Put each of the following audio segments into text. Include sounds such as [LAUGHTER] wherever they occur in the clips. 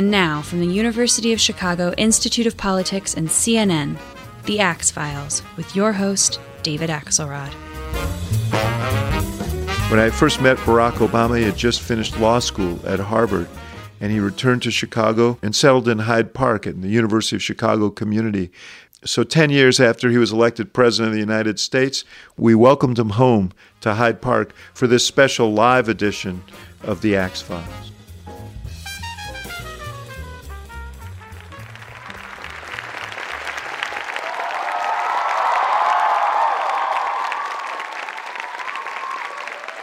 And now, from the University of Chicago Institute of Politics and CNN, The Axe Files, with your host, David Axelrod. When I first met Barack Obama, he had just finished law school at Harvard, and he returned to Chicago and settled in Hyde Park in the University of Chicago community. So, 10 years after he was elected President of the United States, we welcomed him home to Hyde Park for this special live edition of The Axe Files.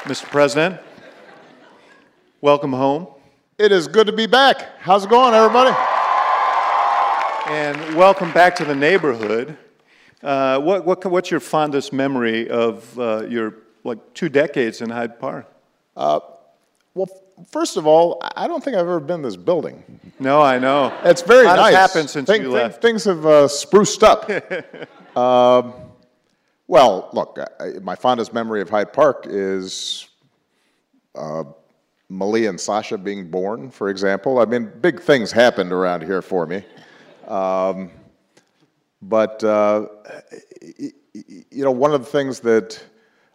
Mr. President, welcome home. It is good to be back. How's it going, everybody? And welcome back to the neighborhood. Uh, what, what, what's your fondest memory of uh, your like two decades in Hyde Park? Uh, well, first of all, I don't think I've ever been in this building. No, I know. It's very lot nice. Happened since Think- you think- left. Things have uh, spruced up. [LAUGHS] um, well, look, I, my fondest memory of Hyde Park is uh, Malia and Sasha being born, for example. I mean, big things happened around here for me. Um, but, uh, you know, one of the things that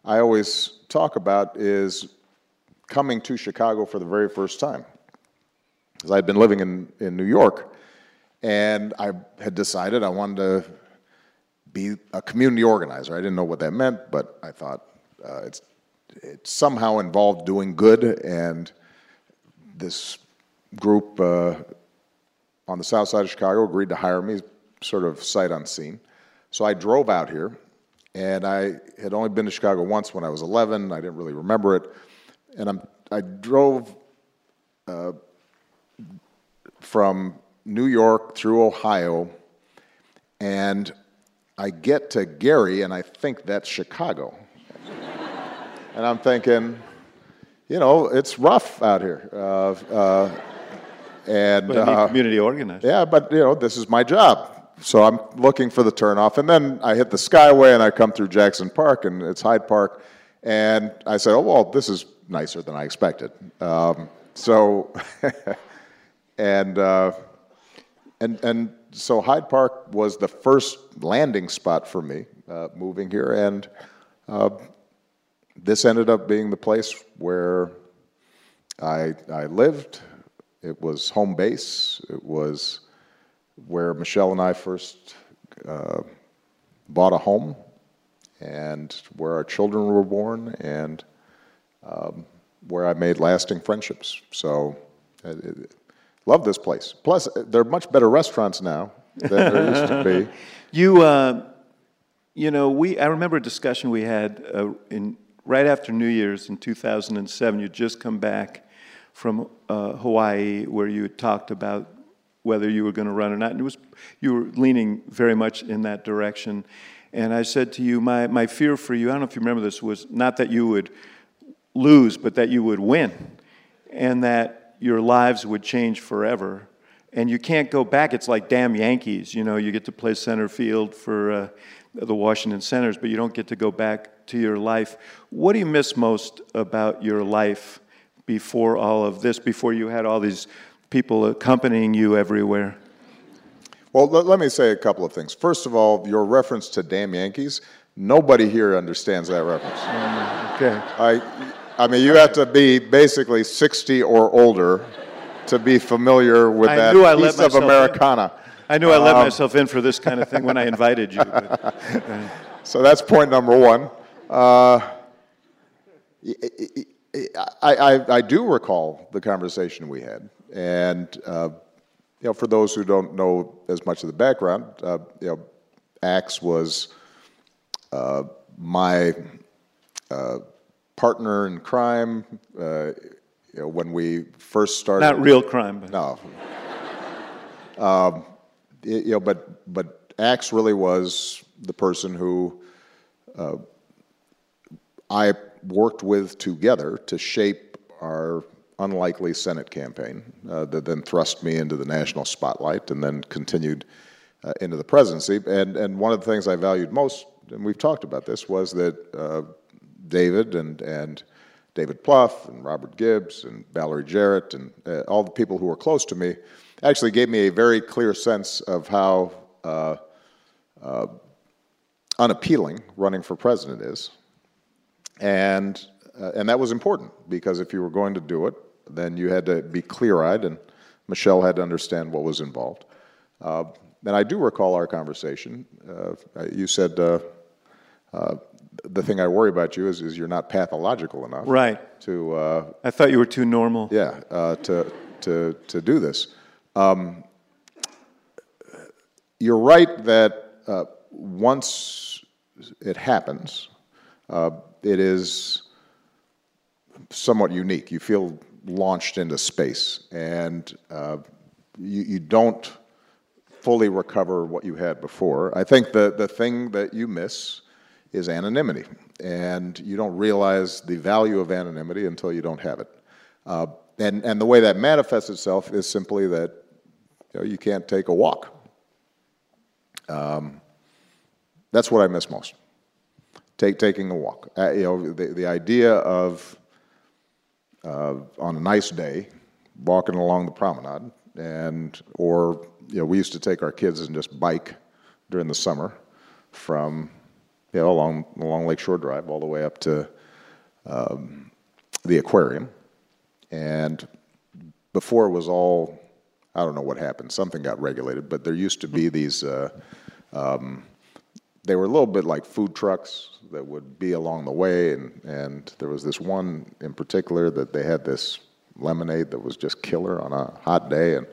I always talk about is coming to Chicago for the very first time. Because I'd been living in, in New York, and I had decided I wanted to be a community organizer. I didn't know what that meant, but I thought uh, it's, it somehow involved doing good, and this group uh, on the south side of Chicago agreed to hire me, sort of sight unseen. So I drove out here, and I had only been to Chicago once when I was 11. I didn't really remember it, and I'm, I drove uh, from New York through Ohio, and I get to Gary, and I think that's Chicago. And I'm thinking, you know, it's rough out here. Uh, uh, and uh, community organized. yeah, but you know, this is my job. So I'm looking for the turnoff, and then I hit the Skyway, and I come through Jackson Park, and it's Hyde Park, and I said, "Oh well, this is nicer than I expected." Um, so, [LAUGHS] and uh, and and so Hyde Park was the first landing spot for me uh, moving here, and uh, this ended up being the place where I I lived. It was home base. It was where Michelle and I first uh, bought a home, and where our children were born, and um, where I made lasting friendships. So, I, I love this place. Plus, there are much better restaurants now than there used to be. [LAUGHS] You, uh, you know, we. I remember a discussion we had uh, in right after New Year's in 2007. You'd just come back from uh, Hawaii, where you had talked about whether you were going to run or not, and it was you were leaning very much in that direction. And I said to you, my my fear for you. I don't know if you remember this was not that you would lose, but that you would win, and that your lives would change forever. And you can't go back. It's like damn Yankees. You know, you get to play center field for uh, the Washington Senators, but you don't get to go back to your life. What do you miss most about your life before all of this, before you had all these people accompanying you everywhere? Well, let, let me say a couple of things. First of all, your reference to damn Yankees, nobody here understands that reference. Okay. I, I mean, you have to be basically 60 or older to be familiar with I that I piece of myself in. Americana. I knew I let Um, myself in for this kind of thing when I invited you. But, uh, So that's point number one. Uh, I, I, I do recall the conversation we had, and uh, you know, for those who don't know as much of the background, uh, you know, Axe was uh, my uh, partner in crime. You know, when we first started. not real crime, but No. Um, y- you know, but but Axe really was the person who uh, I worked with together to shape our unlikely Senate campaign uh, that then thrust me into the national spotlight and then continued uh, into the presidency. And and one of the things I valued most, and we've talked about this, was that uh, David and and David Plouffe and Robert Gibbs and Valerie Jarrett and uh, all the people who were close to me actually gave me a very clear sense of how uh, uh, unappealing running for president is. And, uh, and that was important because if you were going to do it, then you had to be clear eyed, and Michelle had to understand what was involved. Uh, and I do recall our conversation. Uh, you said, the thing I worry about you is, is you're not pathological enough. Right. To. Uh, I thought you were too normal. Yeah. Uh, to to to do this. Um, you're right that uh, once it happens, uh, it is somewhat unique. You feel launched into space, and uh, you, you don't fully recover what you had before. I think the the thing that you miss is anonymity. And you don't realize the value of anonymity until you don't have it. Uh, and, and the way that manifests itself is simply that you, know, you can't take a walk. Um, that's what I miss most. Take, taking a walk. Uh, you know, the, the idea of, uh, on a nice day, walking along the promenade, and, or, you know, we used to take our kids and just bike during the summer from know, along, along Lakeshore Drive all the way up to um, the aquarium. And before it was all, I don't know what happened, something got regulated, but there used to be these, uh, um, they were a little bit like food trucks that would be along the way. And, and there was this one in particular that they had this lemonade that was just killer on a hot day. And,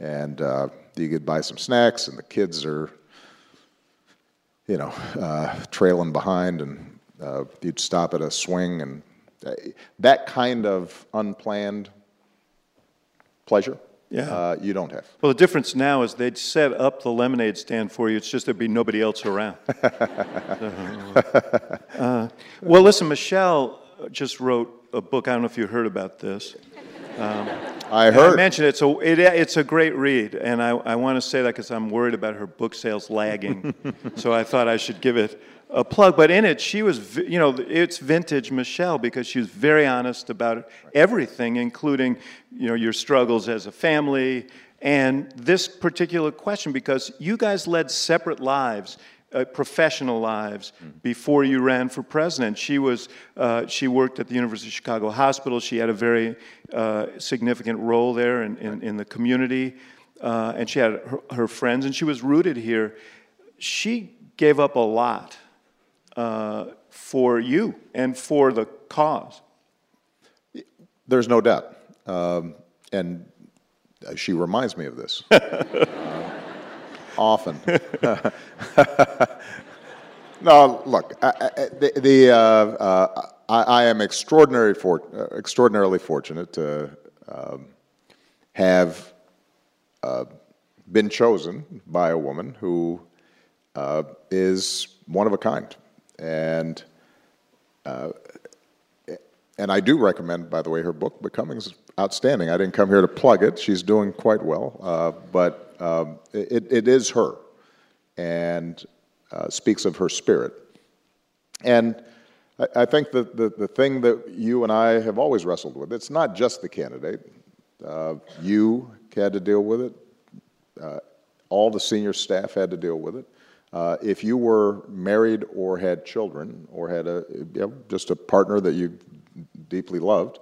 and uh, you could buy some snacks, and the kids are you know, uh, trailing behind, and uh, you'd stop at a swing, and uh, that kind of unplanned pleasure. Yeah. Uh, you don't have. Well, the difference now is they'd set up the lemonade stand for you. It's just there'd be nobody else around. [LAUGHS] uh, well, listen, Michelle just wrote a book. I don't know if you heard about this. Um, I heard. I mentioned it, so it, it's a great read, and I, I want to say that because I'm worried about her book sales lagging. [LAUGHS] so I thought I should give it a plug. But in it, she was, you know, it's vintage Michelle because she was very honest about everything, including, you know, your struggles as a family and this particular question because you guys led separate lives uh, professional lives before you ran for president. She was uh, she worked at the University of Chicago Hospital. She had a very uh, significant role there in, in, in the community, uh, and she had her, her, friends, and she was rooted here. She gave up a lot uh, for you and for the cause. There's no doubt, um, and she reminds me of this. [LAUGHS] often. [LAUGHS] no, look, I, I, the, the uh, uh, I, I, am extraordinary for, uh, extraordinarily fortunate to um, have uh, been chosen by a woman who uh, is one of a kind. And uh, and I do recommend, by the way, her book, Becoming, is outstanding. I didn't come here to plug it. She's doing quite well. But um, it, it is her and uh, speaks of her spirit. And I, I think that the, the thing that you and I have always wrestled with, it's not just the candidate. Uh, you had to deal with it. Uh, all the senior staff had to deal with it. Uh, if you were married or had children or had a you know, just a partner that you deeply loved,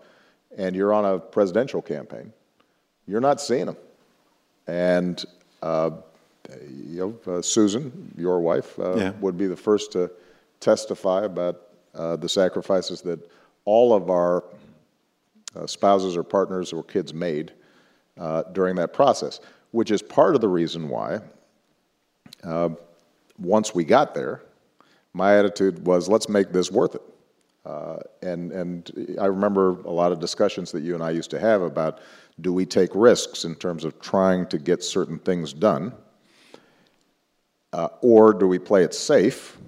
and you're on a presidential campaign, you're not seeing them. And uh, you know, uh, Susan, your wife, uh, yeah. would be the first to testify about uh, the sacrifices that all of our uh, spouses or partners or kids made uh, during that process, which is part of the reason why, once we got there, my attitude was, let's make this worth it. Uh, and, and I remember a lot of discussions that you and I used to have about do we take risks in terms of trying to get certain things done, uh, or do we play it safe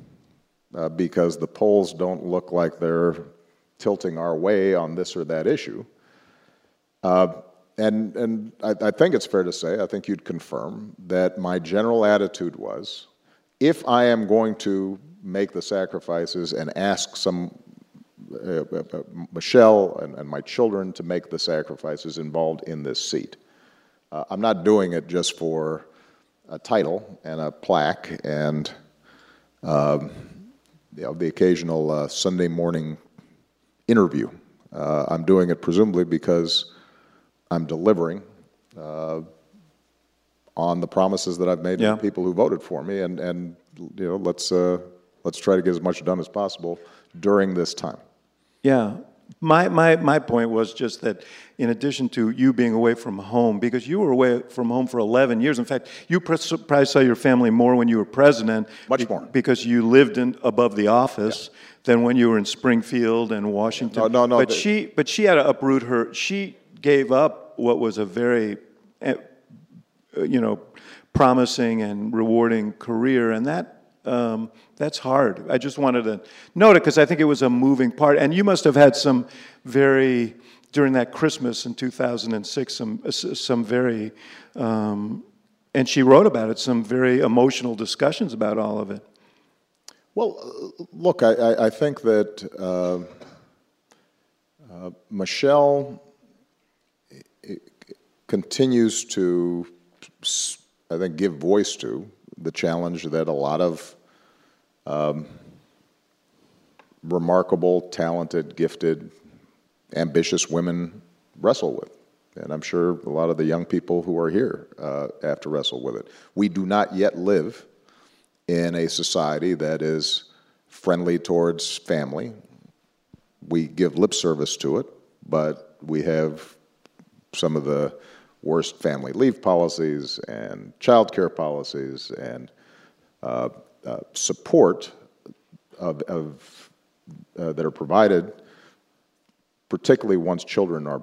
uh, because the polls don't look like they're tilting our way on this or that issue? Uh, and and I, I think it's fair to say, I think you'd confirm, that my general attitude was if I am going to make the sacrifices and ask some Michelle and, and, my children to make the sacrifices involved in this seat. Uh, I'm not doing it just for a title and a plaque and um, you know, the occasional uh, Sunday morning interview. Uh, I'm doing it presumably because I'm delivering uh, on the promises that I've made yeah. to the people who voted for me, and, and you know, let's, uh, let's try to get as much done as possible during this time. Yeah. My, my, my point was just that in addition to you being away from home, because you were away from home for 11 years. In fact, you probably saw your family more when you were president. Much more. Because you lived in, above the office yeah. than when you were in Springfield and Washington. No, no, no. But, she, but she had to uproot her, she gave up what was a very, eh, you know, promising and rewarding career, and that um, that's hard. I just wanted to note it because I think it was a moving part. And you must have had some very, during that Christmas in 2006, some, some very, um, and she wrote about it, some very emotional discussions about all of it. Well, look, I, I think that uh, uh, Michelle continues to, I think, give voice to the challenge that a lot of um, remarkable, talented, gifted, ambitious women wrestle with. And I'm sure a lot of the young people who are here uh, have to wrestle with it. We do not yet live in a society that is friendly towards family. We give lip service to it, but we have some of the worst family leave policies and child care policies and uh, uh, support of, of uh, that are provided, particularly once children are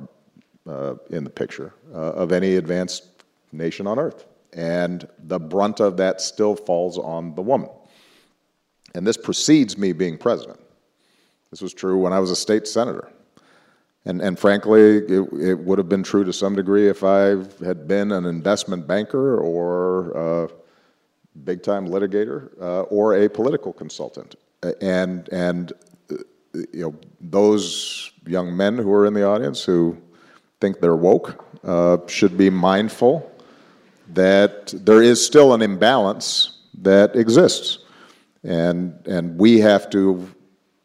uh, in the picture, uh, of any advanced nation on earth. And the brunt of that still falls on the woman. And this precedes me being president. This was true when I was a state senator. And, and frankly, it, it would have been true to some degree if I had been an investment banker or a big time litigator uh, or a political consultant. And, and uh, you know, those young men who are in the audience who think they're woke uh, should be mindful that there is still an imbalance that exists. And, and we have to,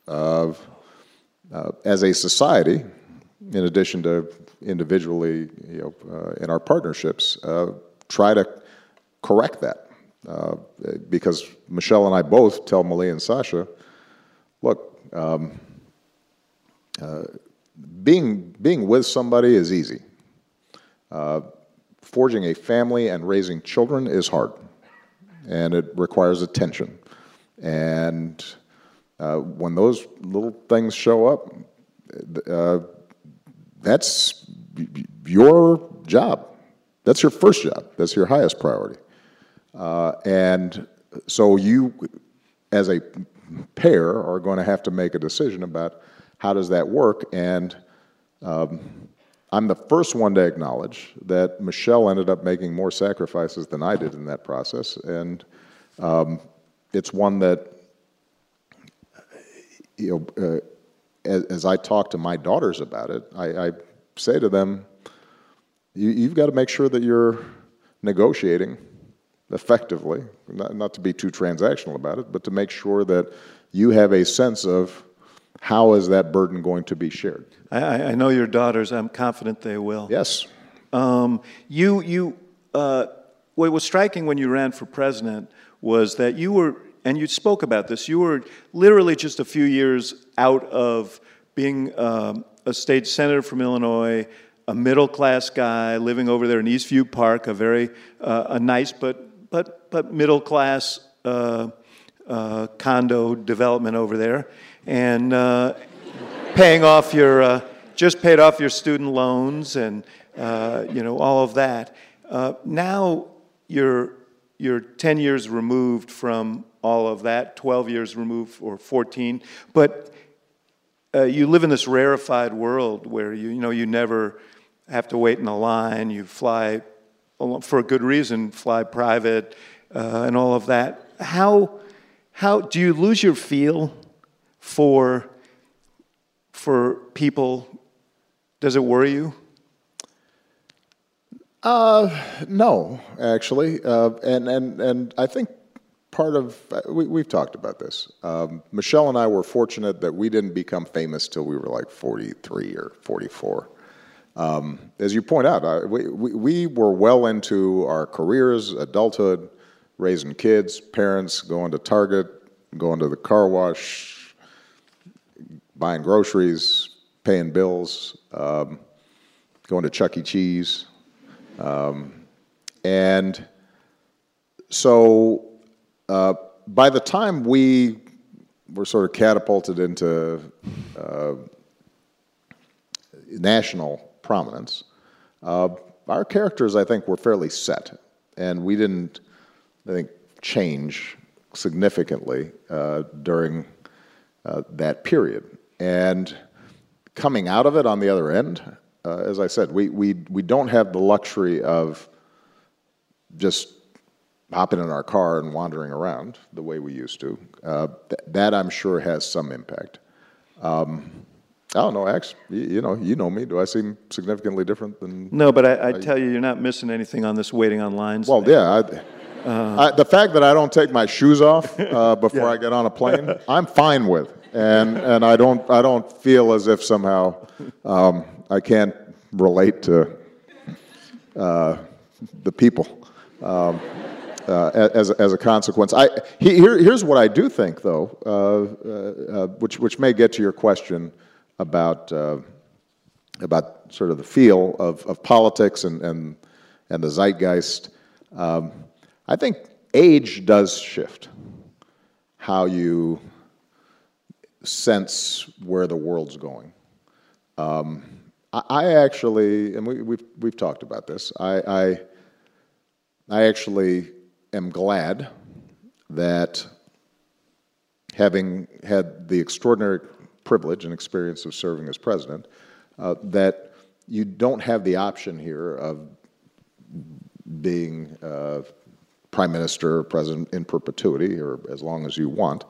uh, uh, as a society, in addition to individually, you know, uh, in our partnerships, uh, try to correct that. Uh, because Michelle and I both tell Malia and Sasha, look, um, uh, being, being with somebody is easy. Uh, forging a family and raising children is hard, and it requires attention. And uh, when those little things show up, that's your job. That's your first job. That's your highest priority. Uh, and so you, as a pair, are going to have to make a decision about how does that work. And um, I'm the first one to acknowledge that Michelle ended up making more sacrifices than I did in that process. And um, it's one that, you know, uh, as, as, I talk to my daughters about it, I, I say to them, you, you've got to make sure that you're negotiating effectively, not, not to be too transactional about it, but to make sure that you have a sense of how is that burden going to be shared. I, I know your daughters. I'm confident they will. Yes. Um, you, you, uh, what was striking when you ran for president was that you were and you spoke about this, you were literally just a few years out of being um, a state senator from Illinois, a middle class guy living over there in Eastview Park, a very uh, a nice but but but middle class uh, uh, condo development over there, and uh, paying off your uh, just paid off your student loans and uh, you know all of that. now you're you're 10 years removed from all of that, 12 years removed or 14. But uh, you live in this rarefied world where you, you know you never have to wait in a line. You fly for a good reason, fly private, uh, and all of that. How how do you lose your feel for for people? Does it worry you? Uh, No, actually, uh, and and and I think part of we, we've talked about this. Um, Michelle and I were fortunate that we didn't become famous till we were like 43 or 44. Um, as you point out, uh, we, we we were well into our careers, adulthood, raising kids, parents, going to Target, going to the car wash, buying groceries, paying bills, um, going to Chuck E. Cheese. And so uh, by the time we were sort of catapulted into uh, national prominence, uh, our characters, I think, were fairly set. And we didn't, I think, change significantly uh, during uh, that period. And coming out of it on the other end, as I said, we, we, we don't have the luxury of just hopping in our car and wandering around the way we used to. Uh, th- that I'm sure has some impact. Um, I don't know. You, you know, you know me. Do I seem significantly different than? No, but I, I tell you, you're not missing anything on this waiting on lines. Well, yeah. I, I, the fact that I don't take my shoes off uh, [LAUGHS] before Yeah. I get on a plane, [LAUGHS] I'm fine with, and and I don't I don't feel as if somehow um, I can't relate to uh, the people um, uh, as as a consequence. I he, here here's what I do think though, uh, uh, uh, which which may get to your question about. Uh, about sort of the feel of, of politics and, and, and the zeitgeist. Um, I think age does shift how you sense where the world's going. Um, I, actually, and we, we've, we've talked about this, I, I, I actually am glad that having had the extraordinary privilege and experience of serving as president, uh, that you don't have the option here of being uh, prime minister or president in perpetuity or as long as you want.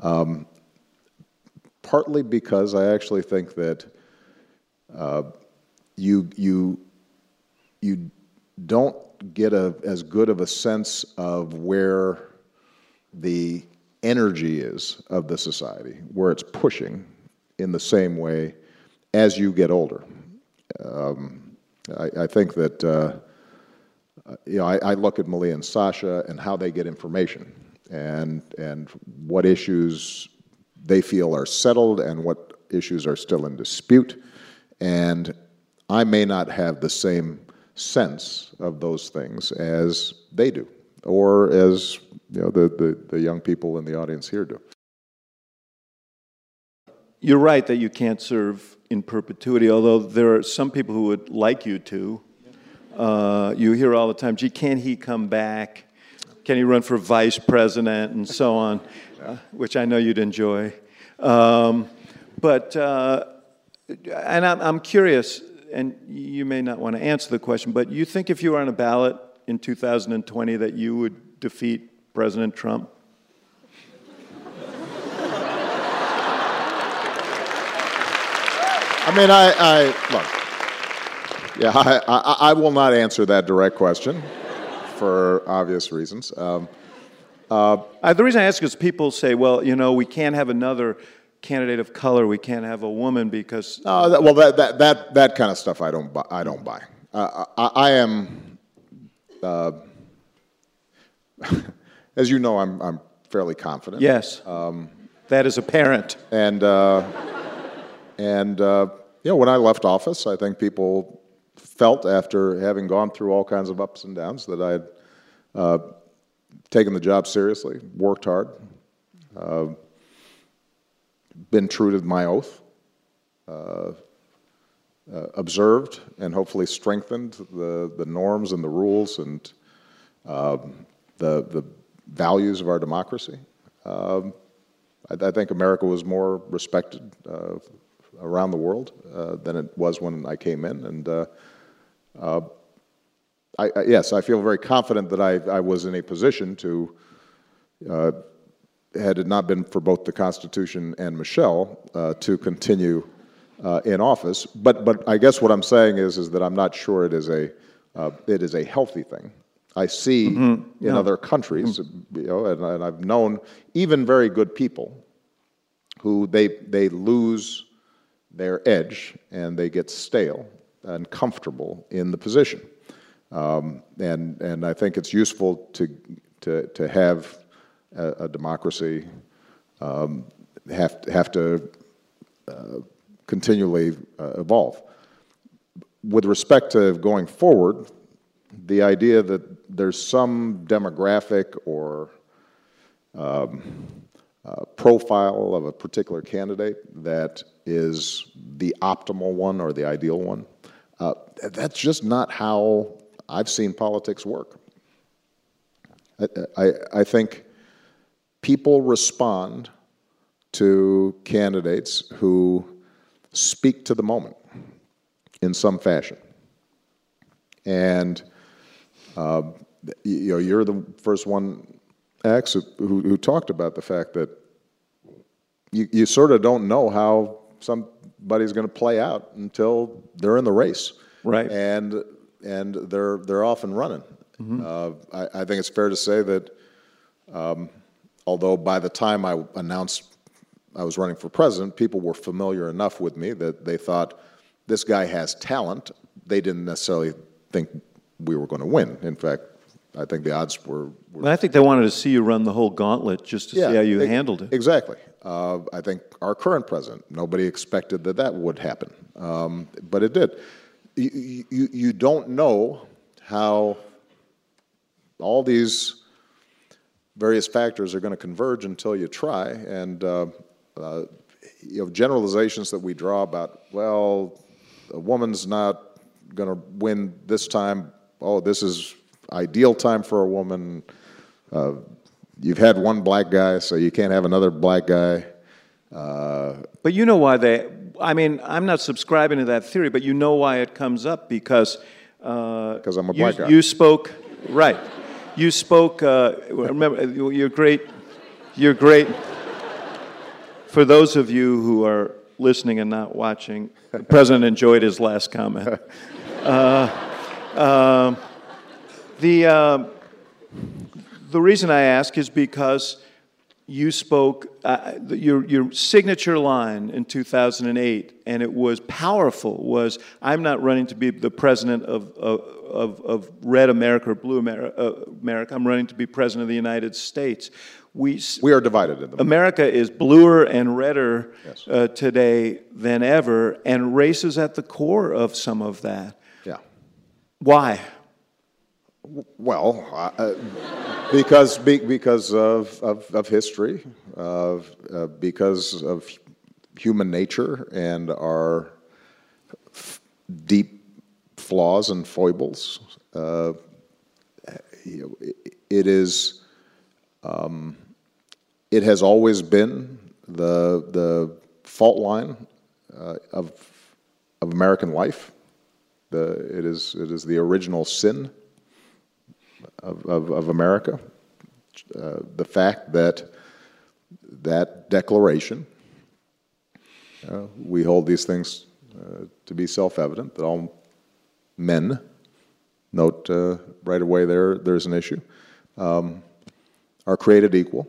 Um, partly because I actually think that uh, you you you don't get a, as good of a sense of where the energy is of the society, where it's pushing in the same way as you get older. Um, I, I think that, uh, you know, I, I look at Malia and Sasha and how they get information and, and what issues they feel are settled and what issues are still in dispute. And I may not have the same sense of those things as they do, or as you know, the, the, the young people in the audience here do. You're right that you can't serve in perpetuity, although there are some people who would like you to. Uh, you hear all the time, gee, can he come back? Can he run for vice president and so on, uh, which I know you'd enjoy. Um, but, uh, and I'm, I'm curious, and you may not want to answer the question, but you think if you were on a ballot in 2020 that you would defeat President Trump? I mean, I, I look. Yeah, I, I, I will not answer that direct question for obvious reasons. Um, Uh, the reason I ask is people say, well, you know, we can't have another candidate of color, we can't have a woman because. no, that, well, that, that, that, that kind of stuff I don't buy. I, don't buy. Uh, I, I am, uh, [LAUGHS] as you know, I'm, I'm fairly confident. Yes. that is apparent. And, uh, and uh, you know, when I left office, I think people felt after having gone through all kinds of ups and downs that I had uh, taken the job seriously, worked hard, uh, been true to my oath, uh, uh, observed and hopefully strengthened the, the norms and the rules and um, the, the values of our democracy. Um, I, I think America was more respected uh, around the world uh, than it was when I came in, and uh, uh, I, I, yes, I feel very confident that I, I was in a position to, had it not been for both the Constitution and Michelle, uh, to continue uh, in office. But, but I guess what I'm saying is, is that I'm not sure it is a, uh, it is a healthy thing. I see in other countries, you know, and, and I've known even very good people who they, they lose their edge and they get stale and comfortable in the position. Um, and, and I think it's useful to, to, to have a, a democracy um, have, have to uh, continually uh, evolve. With respect to going forward, the idea that there's some demographic or um, uh, profile of a particular candidate that is the optimal one or the ideal one, uh, that's just not how I've seen politics work. I, I, I think people respond to candidates who speak to the moment in some fashion. And uh, you know, you're the first one, Axe, who, who talked about the fact that you, you sort of don't know how somebody's going to play out until they're in the race, Right. And and they're they're off and running. Uh, I, I think it's fair to say that um, although by the time I announced I was running for president, people were familiar enough with me that they thought this guy has talent. They didn't necessarily think we were going to win. In fact, I think the odds were, were But I think they wanted to see you run the whole gauntlet just to see how you ex- handled it. Exactly. Uh, I think our current president, nobody expected that that would happen, um, but it did. You, you, you don't know how all these various factors are going to converge until you try, and uh, uh, you know generalizations that we draw about well, a woman's not going to win this time. Oh, this is ideal time for a woman. Uh, you've had one black guy, so you can't have another black guy. Uh, But you know why they, I mean, I'm not subscribing to that theory, but you know why it comes up because. Because I'm a you, black guy. You spoke, right. You spoke, uh, remember, you're great, you're great. For those of you who are listening and not watching, the president enjoyed his last comment. Uh, um, the, uh, the reason I ask is because you spoke uh, your your signature line in 2008, and it was powerful. Was I'm not running to be the president of of, of, Red America or Blue America, uh, I'm running to be president of the United States. We we are divided in them. America is bluer and redder Yes. uh, today than ever, and race is at the core of some of that. yeah. Why? Well, uh, because be, because of, of, of history, of, uh, because of human nature and our deep flaws and foibles. Uh, it, it is. Um, it has always been the the fault line uh, of of American life. The, it is it is the original sin of, of, America. Uh, the fact that that declaration, uh, we hold these things uh, to be self-evident that all men, note uh, right away there there's an issue, um, are created equal.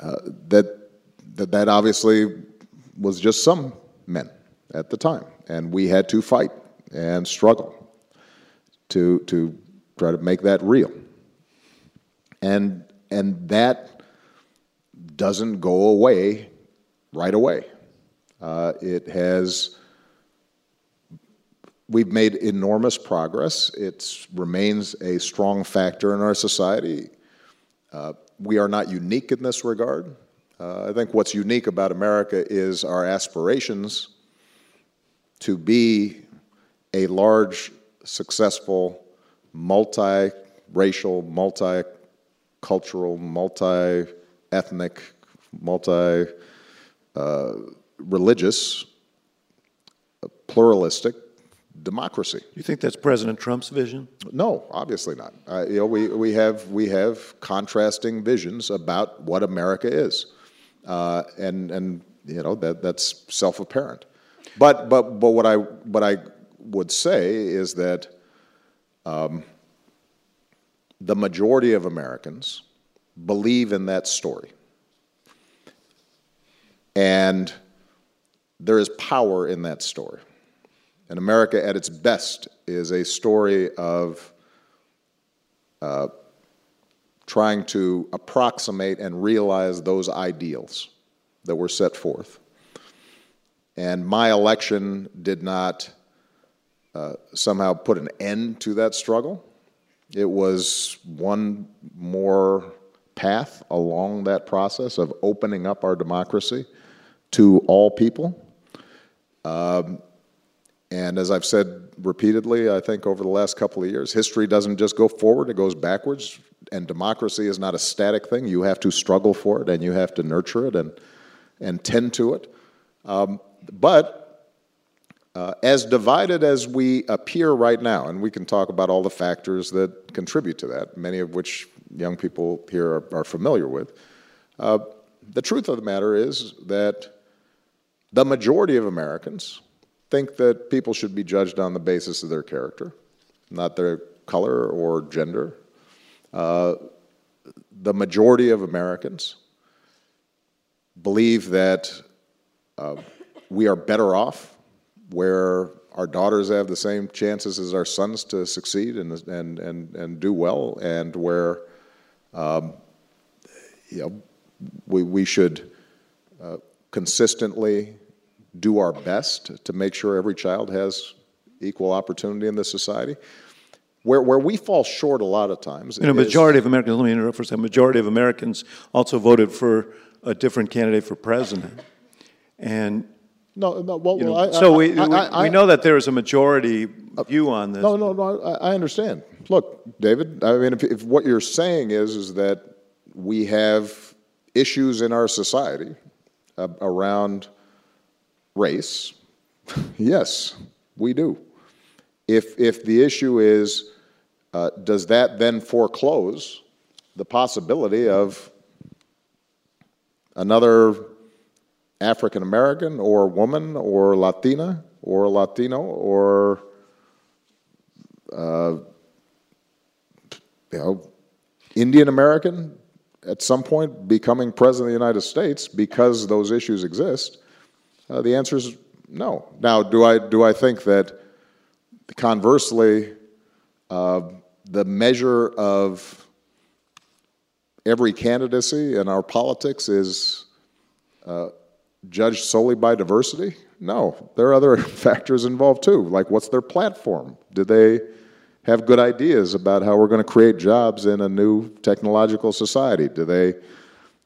Uh, that that that obviously was just some men at the time, and we had to fight and struggle to to try to make that real. And and that doesn't go away right away. Uh, it has. We've made enormous progress. It remains a strong factor in our society. Uh, we are not unique in this regard. Uh, I think what's unique about America is our aspirations to be a large, successful, multi-racial, multi-cultural, multi-ethnic, multi-religious, pluralistic democracy. You think that's President Trump's vision? No, obviously not. Uh, you know, we, we have we have contrasting visions about what America is, uh, and and you know that that's self-apparent. But but but what I what I would say is that um, the majority of Americans believe in that story, and there is power in that story. And America, at its best, is a story of uh, trying to approximate and realize those ideals that were set forth. And my election did not uh, somehow put an end to that struggle. It was one more path along that process of opening up our democracy to all people. Um, and as I've said repeatedly, I think over the last couple of years, history doesn't just go forward, it goes backwards. And democracy is not a static thing. You have to struggle for it and you have to nurture it and, and tend to it. Um, but uh, as divided as we appear right now, and we can talk about all the factors that contribute to that, many of which young people here are, are familiar with, uh, the truth of the matter is that the majority of Americans think that people should be judged on the basis of their character, not their color or gender. Uh, the majority of Americans believe that uh, we are better off where our daughters have the same chances as our sons to succeed and, and, and, and do well, and where um, you know, we, we should uh, consistently do our best to make sure every child has equal opportunity in this society. Where, where we fall short a lot of times. And a majority of Americans, let me interrupt for a second, majority of Americans also voted for a different candidate for president. And no, no. Well, you know, I, so I, we, I, we, we, know that there is a majority view on this. No, no, no. I, understand. Look, David. I mean, if, if what you're saying is is that we have issues in our society uh, around race, [LAUGHS] yes, we do. If, if the issue is, uh, does that then foreclose the possibility of another African American or woman or Latina or Latino or uh, you know Indian American at some point becoming president of the United States because those issues exist? Uh, the answer is no. Now, do I, do I think that conversely, uh, the measure of every candidacy in our politics is uh, judged solely by diversity? No, there are other [LAUGHS] factors involved too. Like, what's their platform? Do they have good ideas about how we're going to create jobs in a new technological society? Do they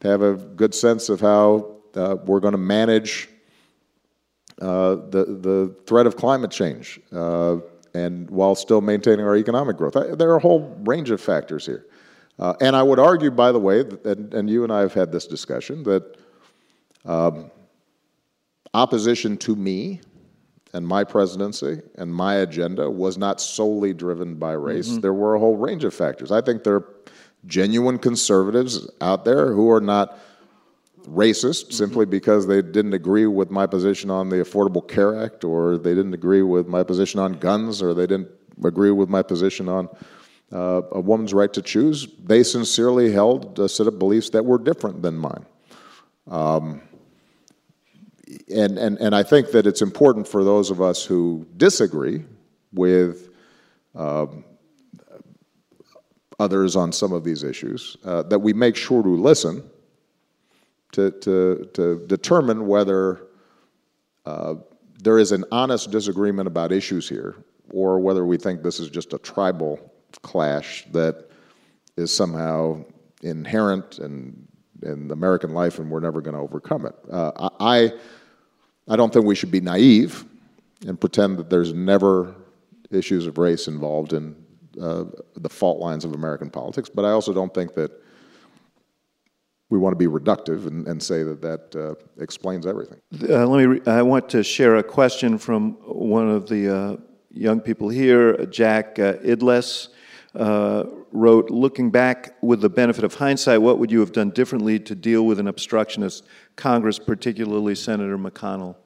have a good sense of how uh, we're going to manage uh, the, the threat of climate change, uh, and while still maintaining our economic growth. I, there are a whole range of factors here. Uh, and I would argue, by the way, that, and, and, you and I have had this discussion, that um, opposition to me and my presidency and my agenda was not solely driven by race. Mm -hmm. There were a whole range of factors. I think there are genuine conservatives out there who are not racist mm-hmm. simply because they didn't agree with my position on the Affordable Care Act, or they didn't agree with my position on guns, or they didn't agree with my position on uh, a woman's right to choose. They sincerely held a set of beliefs that were different than mine. Um, and, and, and I think that it's important for those of us who disagree with um, others on some of these issues uh, that we make sure to listen to, to, to determine whether uh, there is an honest disagreement about issues here or whether we think this is just a tribal clash that is somehow inherent in, in American life and we're never going to overcome it. Uh, I, I don't think we should be naive and pretend that there's never issues of race involved in uh, the fault lines of American politics, but I also don't think that we want to be reductive and, and say that that uh, explains everything. Uh, let me. I want to share a question from one of the uh, young people here, Jack uh, Idles. Wrote, looking back with the benefit of hindsight, what would you have done differently to deal with an obstructionist Congress, particularly Senator McConnell?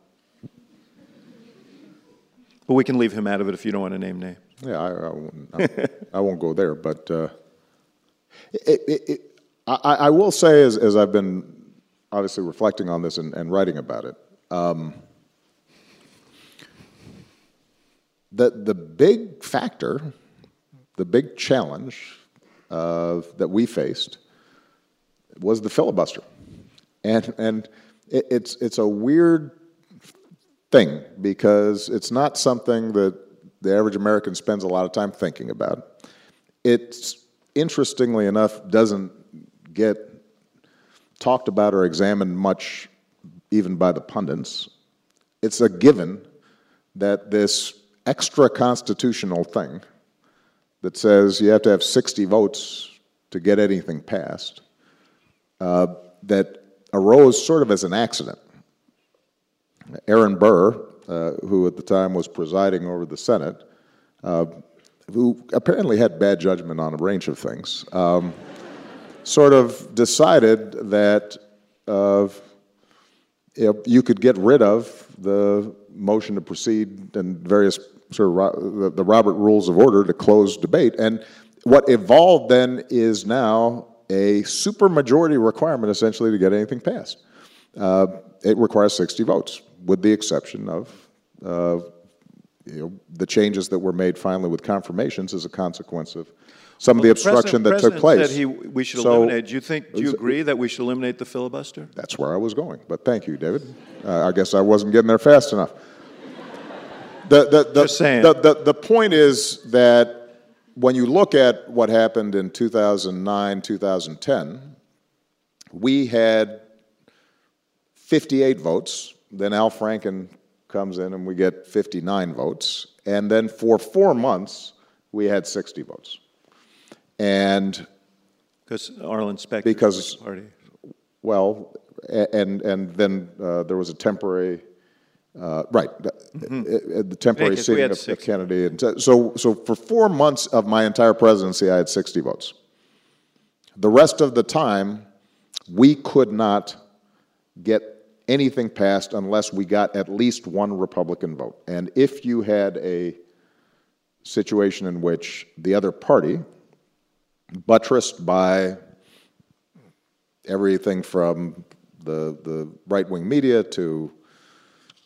But we can leave him out of it if you don't want to name names. Yeah, I, I, won't, I, I won't go there, but uh, it, it, it, I, I will say, as, as I've been obviously reflecting on this and, and writing about it, um, that the big factor, the big challenge uh, that we faced was the filibuster. And, and it, it's, it's a weird thing because it's not something that the average American spends a lot of time thinking about. It's, interestingly enough, doesn't get talked about or examined much even by the pundits. It's a given that this extra constitutional thing that says you have to have 60 votes to get anything passed, uh, that arose sort of as an accident. Aaron Burr, uh, who at the time was presiding over the Senate, uh, who apparently had bad judgment on a range of things, um, sort of decided that uh, you, you could get rid of the motion to proceed and various sort of the, the Robert Rules of Order to close debate. And what evolved then is now a supermajority requirement essentially to get anything passed. Uh, it requires 60 votes, with the exception of uh, you know, the changes that were made finally with confirmations as a consequence of some well, of the obstruction the that took place. Said he, we should so, eliminate. Do you think? Do you agree that we should eliminate the filibuster? That's where I was going. But thank you, David. Uh, I guess I wasn't getting there fast enough. The, the, the, Just saying. The, the, the point is that when you look at what happened in 2009, 2010, we had 58 votes. Then Al Franken comes in and we get 59 votes. And then for four months, we had 60 votes. And because Arlen Specter because. Well, and and then uh, there was a temporary uh, right, mm-hmm. Uh, uh, the temporary seating of, of, Kennedy, and so so for four months of my entire presidency, I had sixty votes. The rest of the time, we could not get anything passed unless we got at least one Republican vote. And if you had a situation in which the other party, buttressed by everything from the the right wing media to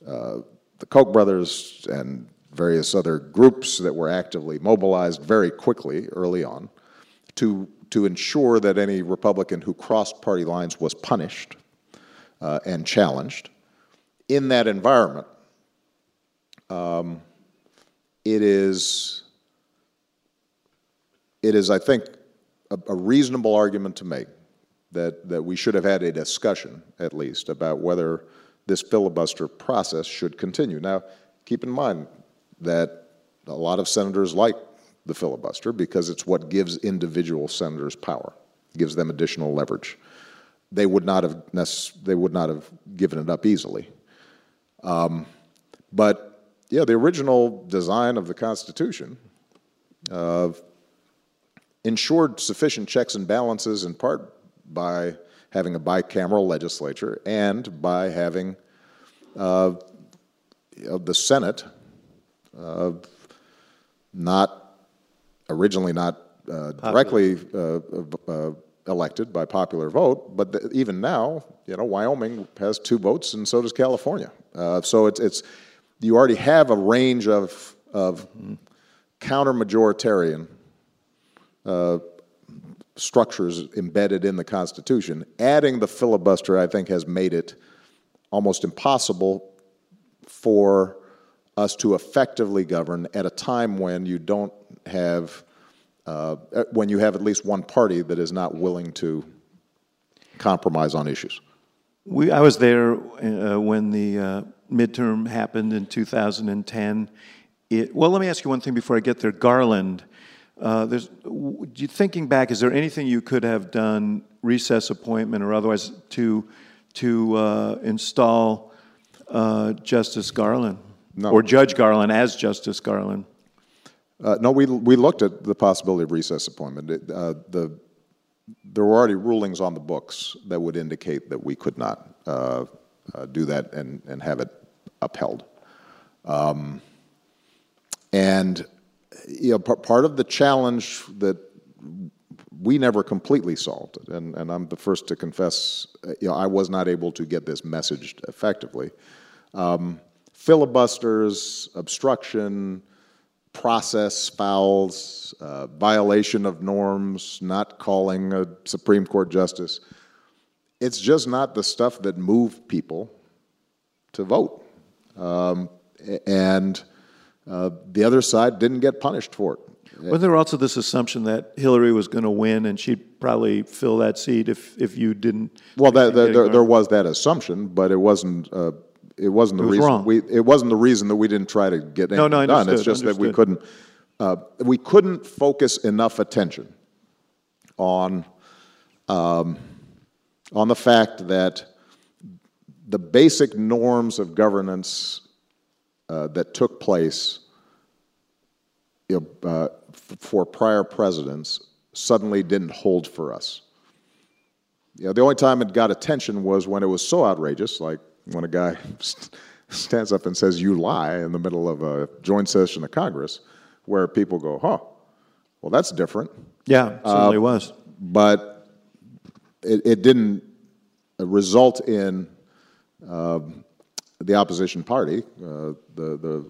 the Koch brothers and various other groups that were actively mobilized very quickly early on to, to ensure that any Republican who crossed party lines was punished uh, and challenged. In that environment, um, it is, it is, I think, a, a reasonable argument to make that, that we should have had a discussion, at least, about whether this filibuster process should continue. Now, keep in mind that a lot of senators like the filibuster because it's what gives individual senators power, gives them additional leverage. They would not have they would not have given it up easily. Um, but yeah, the original design of the Constitution uh, ensured sufficient checks and balances in part by having a bicameral legislature and by having uh, the Senate uh, not originally not uh, directly uh, uh, elected by popular vote, but the, even now, you know, Wyoming has two votes, and so does California. so it's it's you already have a range of of mm-hmm. counter majoritarian structures embedded in the Constitution. Adding the filibuster, I think, has made it almost impossible for us to effectively govern at a time when you don't have, uh, when you have at least one party that is not willing to compromise on issues. We, I was there uh, when the uh, midterm happened in 2010. It, well, let me ask you one thing before I get there. Garland uh, there's, thinking back, is there anything you could have done, recess appointment or otherwise, to to uh, install uh, Justice Garland no. or Judge Garland as Justice Garland? Uh, no, we, we looked at the possibility of recess appointment. It, uh, the, there were already rulings on the books that would indicate that we could not uh, uh do that and, and have it upheld. Um, and you know, part of the challenge that we never completely solved it, and, and I'm the first to confess, you know, I was not able to get this messaged effectively. Um, filibusters, obstruction, process fouls, uh, violation of norms, not calling a Supreme Court justice. It's just not the stuff that moved people to vote. Um, and uh, the other side didn't get punished for it. Was there also this assumption that Hillary was going to win and she'd probably fill that seat if, if you didn't? Well, that, that, there, there, was that assumption, but it wasn't. Uh, it wasn't the it was reason wrong. we. It wasn't the reason that we didn't try to get anything no, no, done. It's just understood. that we couldn't. Uh, we couldn't focus enough attention on um, on the fact that the basic norms of governance uh, that took place you know, uh, for prior presidents suddenly didn't hold for us. You know, the only time it got attention was when it was so outrageous, like when a guy [LAUGHS] stands up and says, You lie, in the middle of a joint session of Congress, where people go, Huh, well, that's different. Yeah, certainly uh, was. But it, it didn't result in uh, the opposition party, uh, the, the,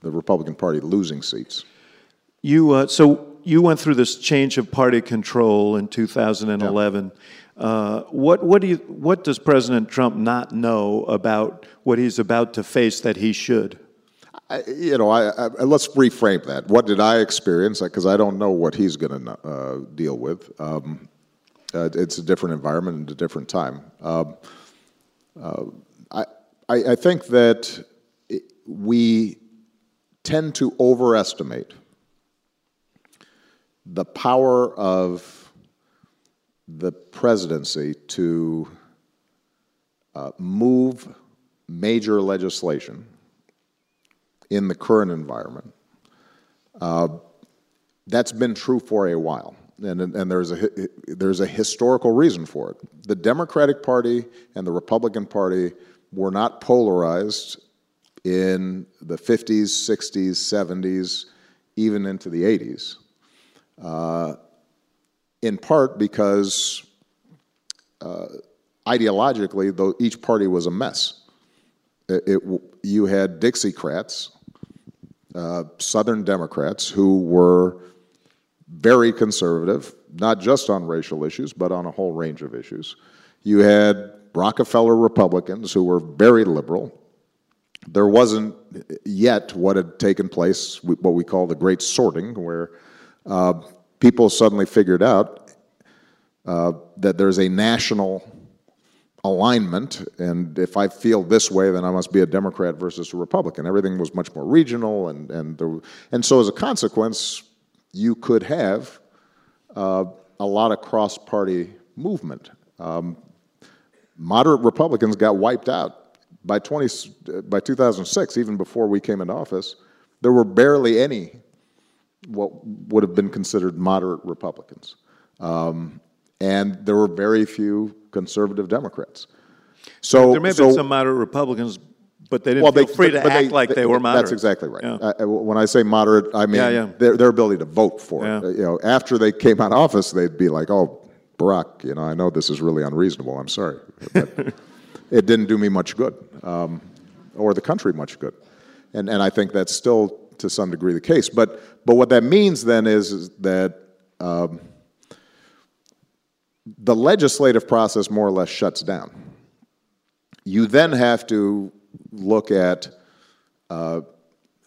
the Republican Party, losing seats. You uh, so you went through this change of party control in 2011. Yeah. Uh, what what do you what does President Trump not know about what he's about to face that he should? I, you know, I, I, let's reframe that. What did I experience? Because I don't know what he's going to uh, deal with. Um, uh, it's a different environment and a different time. Um, uh, I, I think that we tend to overestimate the power of the presidency to uh, move major legislation in the current environment. Uh, that's been true for a while, and, and there's, a, there's a historical reason for it. The Democratic Party and the Republican Party were not polarized in the 50s, 60s, 70s, even into the 80s uh, in part because uh, ideologically, though each party was a mess. It, it, you had Dixiecrats, uh, Southern Democrats, who were very conservative, not just on racial issues, but on a whole range of issues. You had Rockefeller Republicans, who were very liberal. There wasn't yet what had taken place, what we call the Great Sorting, where uh, people suddenly figured out uh, that there's a national alignment, and if I feel this way, then I must be a Democrat versus a Republican. Everything was much more regional, and and there, and so as a consequence, you could have uh, a lot of cross-party movement. Um, moderate Republicans got wiped out by 20 by 2006, even before we came into office. There were barely any what would have been considered moderate Republicans. Um, and there were very few conservative Democrats. So there may have so, been some moderate Republicans, but they didn't well, feel they, free to act they, like they, they, were moderate. That's exactly right. Yeah. Uh, when I say moderate, I mean yeah, yeah. Their, their ability to vote for it. You know, after they came out of office, they'd be like, "Oh, Barack, you know, I know this is really unreasonable. I'm sorry, but [LAUGHS] it didn't do me much good, um, or the country much good." And and I think that's still to some degree the case. But, but what that means then is, is that um, the legislative process more or less shuts down. You then have to look at uh,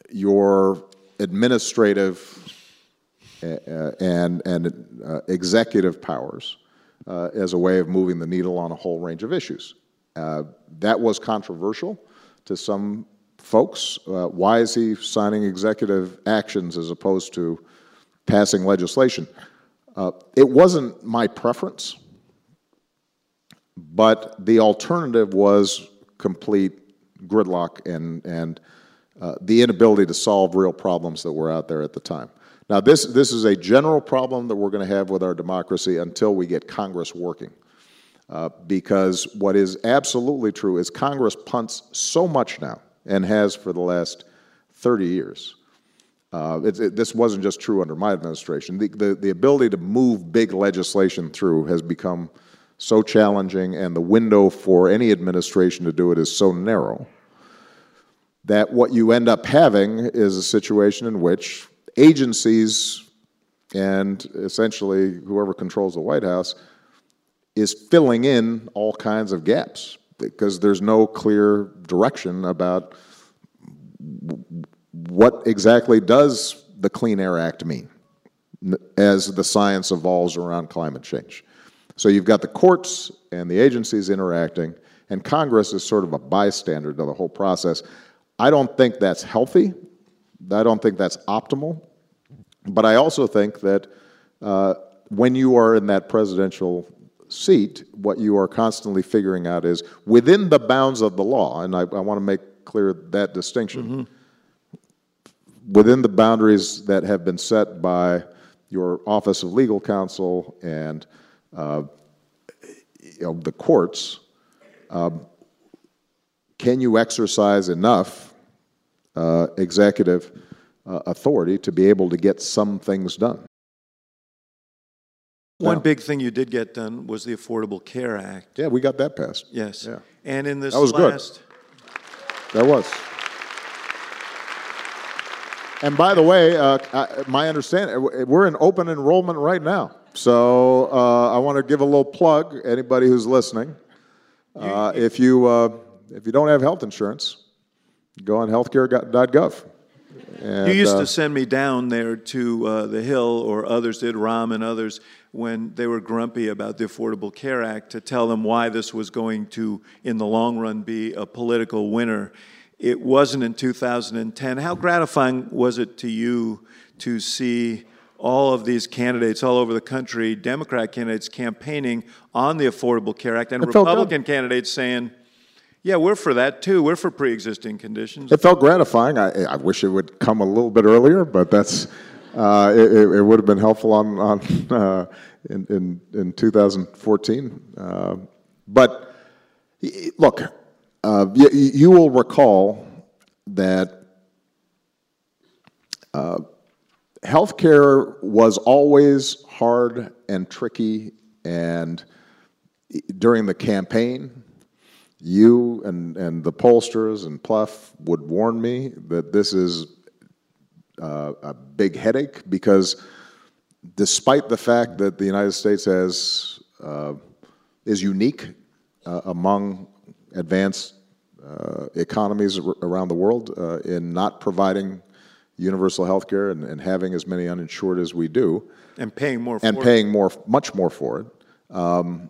your administrative uh, and, and uh, executive powers uh, as a way of moving the needle on a whole range of issues. Uh, that was controversial to some folks. Uh, why is he signing executive actions as opposed to passing legislation? Uh, it wasn't my preference, but the alternative was complete gridlock and, and uh, the inability to solve real problems that were out there at the time. Now, this, this is a general problem that we're going to have with our democracy until we get Congress working. Uh, because what is absolutely true is Congress punts so much now, and has for the last 30 years. Uh, it, it, this wasn't just true under my administration. The, the, the ability to move big legislation through has become so challenging, and the window for any administration to do it is so narrow that what you end up having is a situation in which agencies and essentially whoever controls the White House is filling in all kinds of gaps because there's no clear direction about what exactly does the Clean Air Act mean as the science evolves around climate change. So you've got the courts and the agencies interacting, and Congress is sort of a bystander to the whole process. I don't think that's healthy. I don't think that's optimal. But I also think that uh, when you are in that presidential seat, what you are constantly figuring out is within the bounds of the law, and I, I want to make clear that distinction. Mm -hmm. Within the boundaries that have been set by your Office of Legal Counsel and uh, you know, the courts, um, can you exercise enough uh, executive uh, authority to be able to get some things done? One now, big thing you did get done was the Affordable Care Act. Yeah, we got that passed. Yes. Yeah. And in this that was last... good. That was. And by the way, uh, I, my understanding, we're in open enrollment right now. So uh, I want to give a little plug. Anybody who's listening, uh, if you uh, if you don't have health insurance, go on healthcare.gov. And, you used to uh, send me down there to uh, the Hill, or others did, Rahm and others, when they were grumpy about the Affordable Care Act, to tell them why this was going to, in the long run, be a political winner. It wasn't in 2010. How gratifying was it to you to see? all of these candidates all over the country, Democrat candidates campaigning on the Affordable Care Act, and Republican candidates saying, yeah, we're for that too. We're for pre-existing conditions. It felt gratifying. I, I wish it would come a little bit earlier, but that's uh, it, it, would have been helpful on, on uh, in, in, in 2014. Uh, but look, uh, you, you, will recall that uh, healthcare was always hard and tricky, and during the campaign, you and, and the pollsters and Plouffe would warn me that this is uh, a big headache because despite the fact that the United States has, uh, is unique uh, among advanced uh, economies around the world uh, in not providing universal health care and, and, having as many uninsured as we do. And paying more And paying more, much more for it. Um,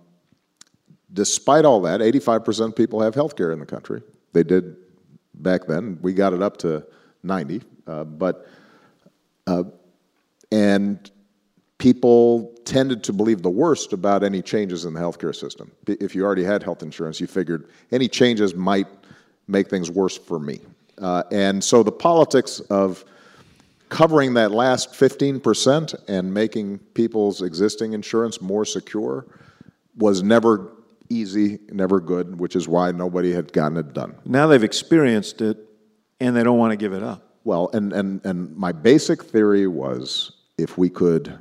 despite all that, 85% of people have health care in the country. They did back then. We got it up to 90. Uh, but, uh, and people tended to believe the worst about any changes in the healthcare system. If you already had health insurance, you figured any changes might make things worse for me. Uh, and so the politics of covering that last 15% and making people's existing insurance more secure was never easy, never good, which is why nobody had gotten it done. Now they've experienced it and they don't want to give it up. Well, and, and, and my basic theory was if we could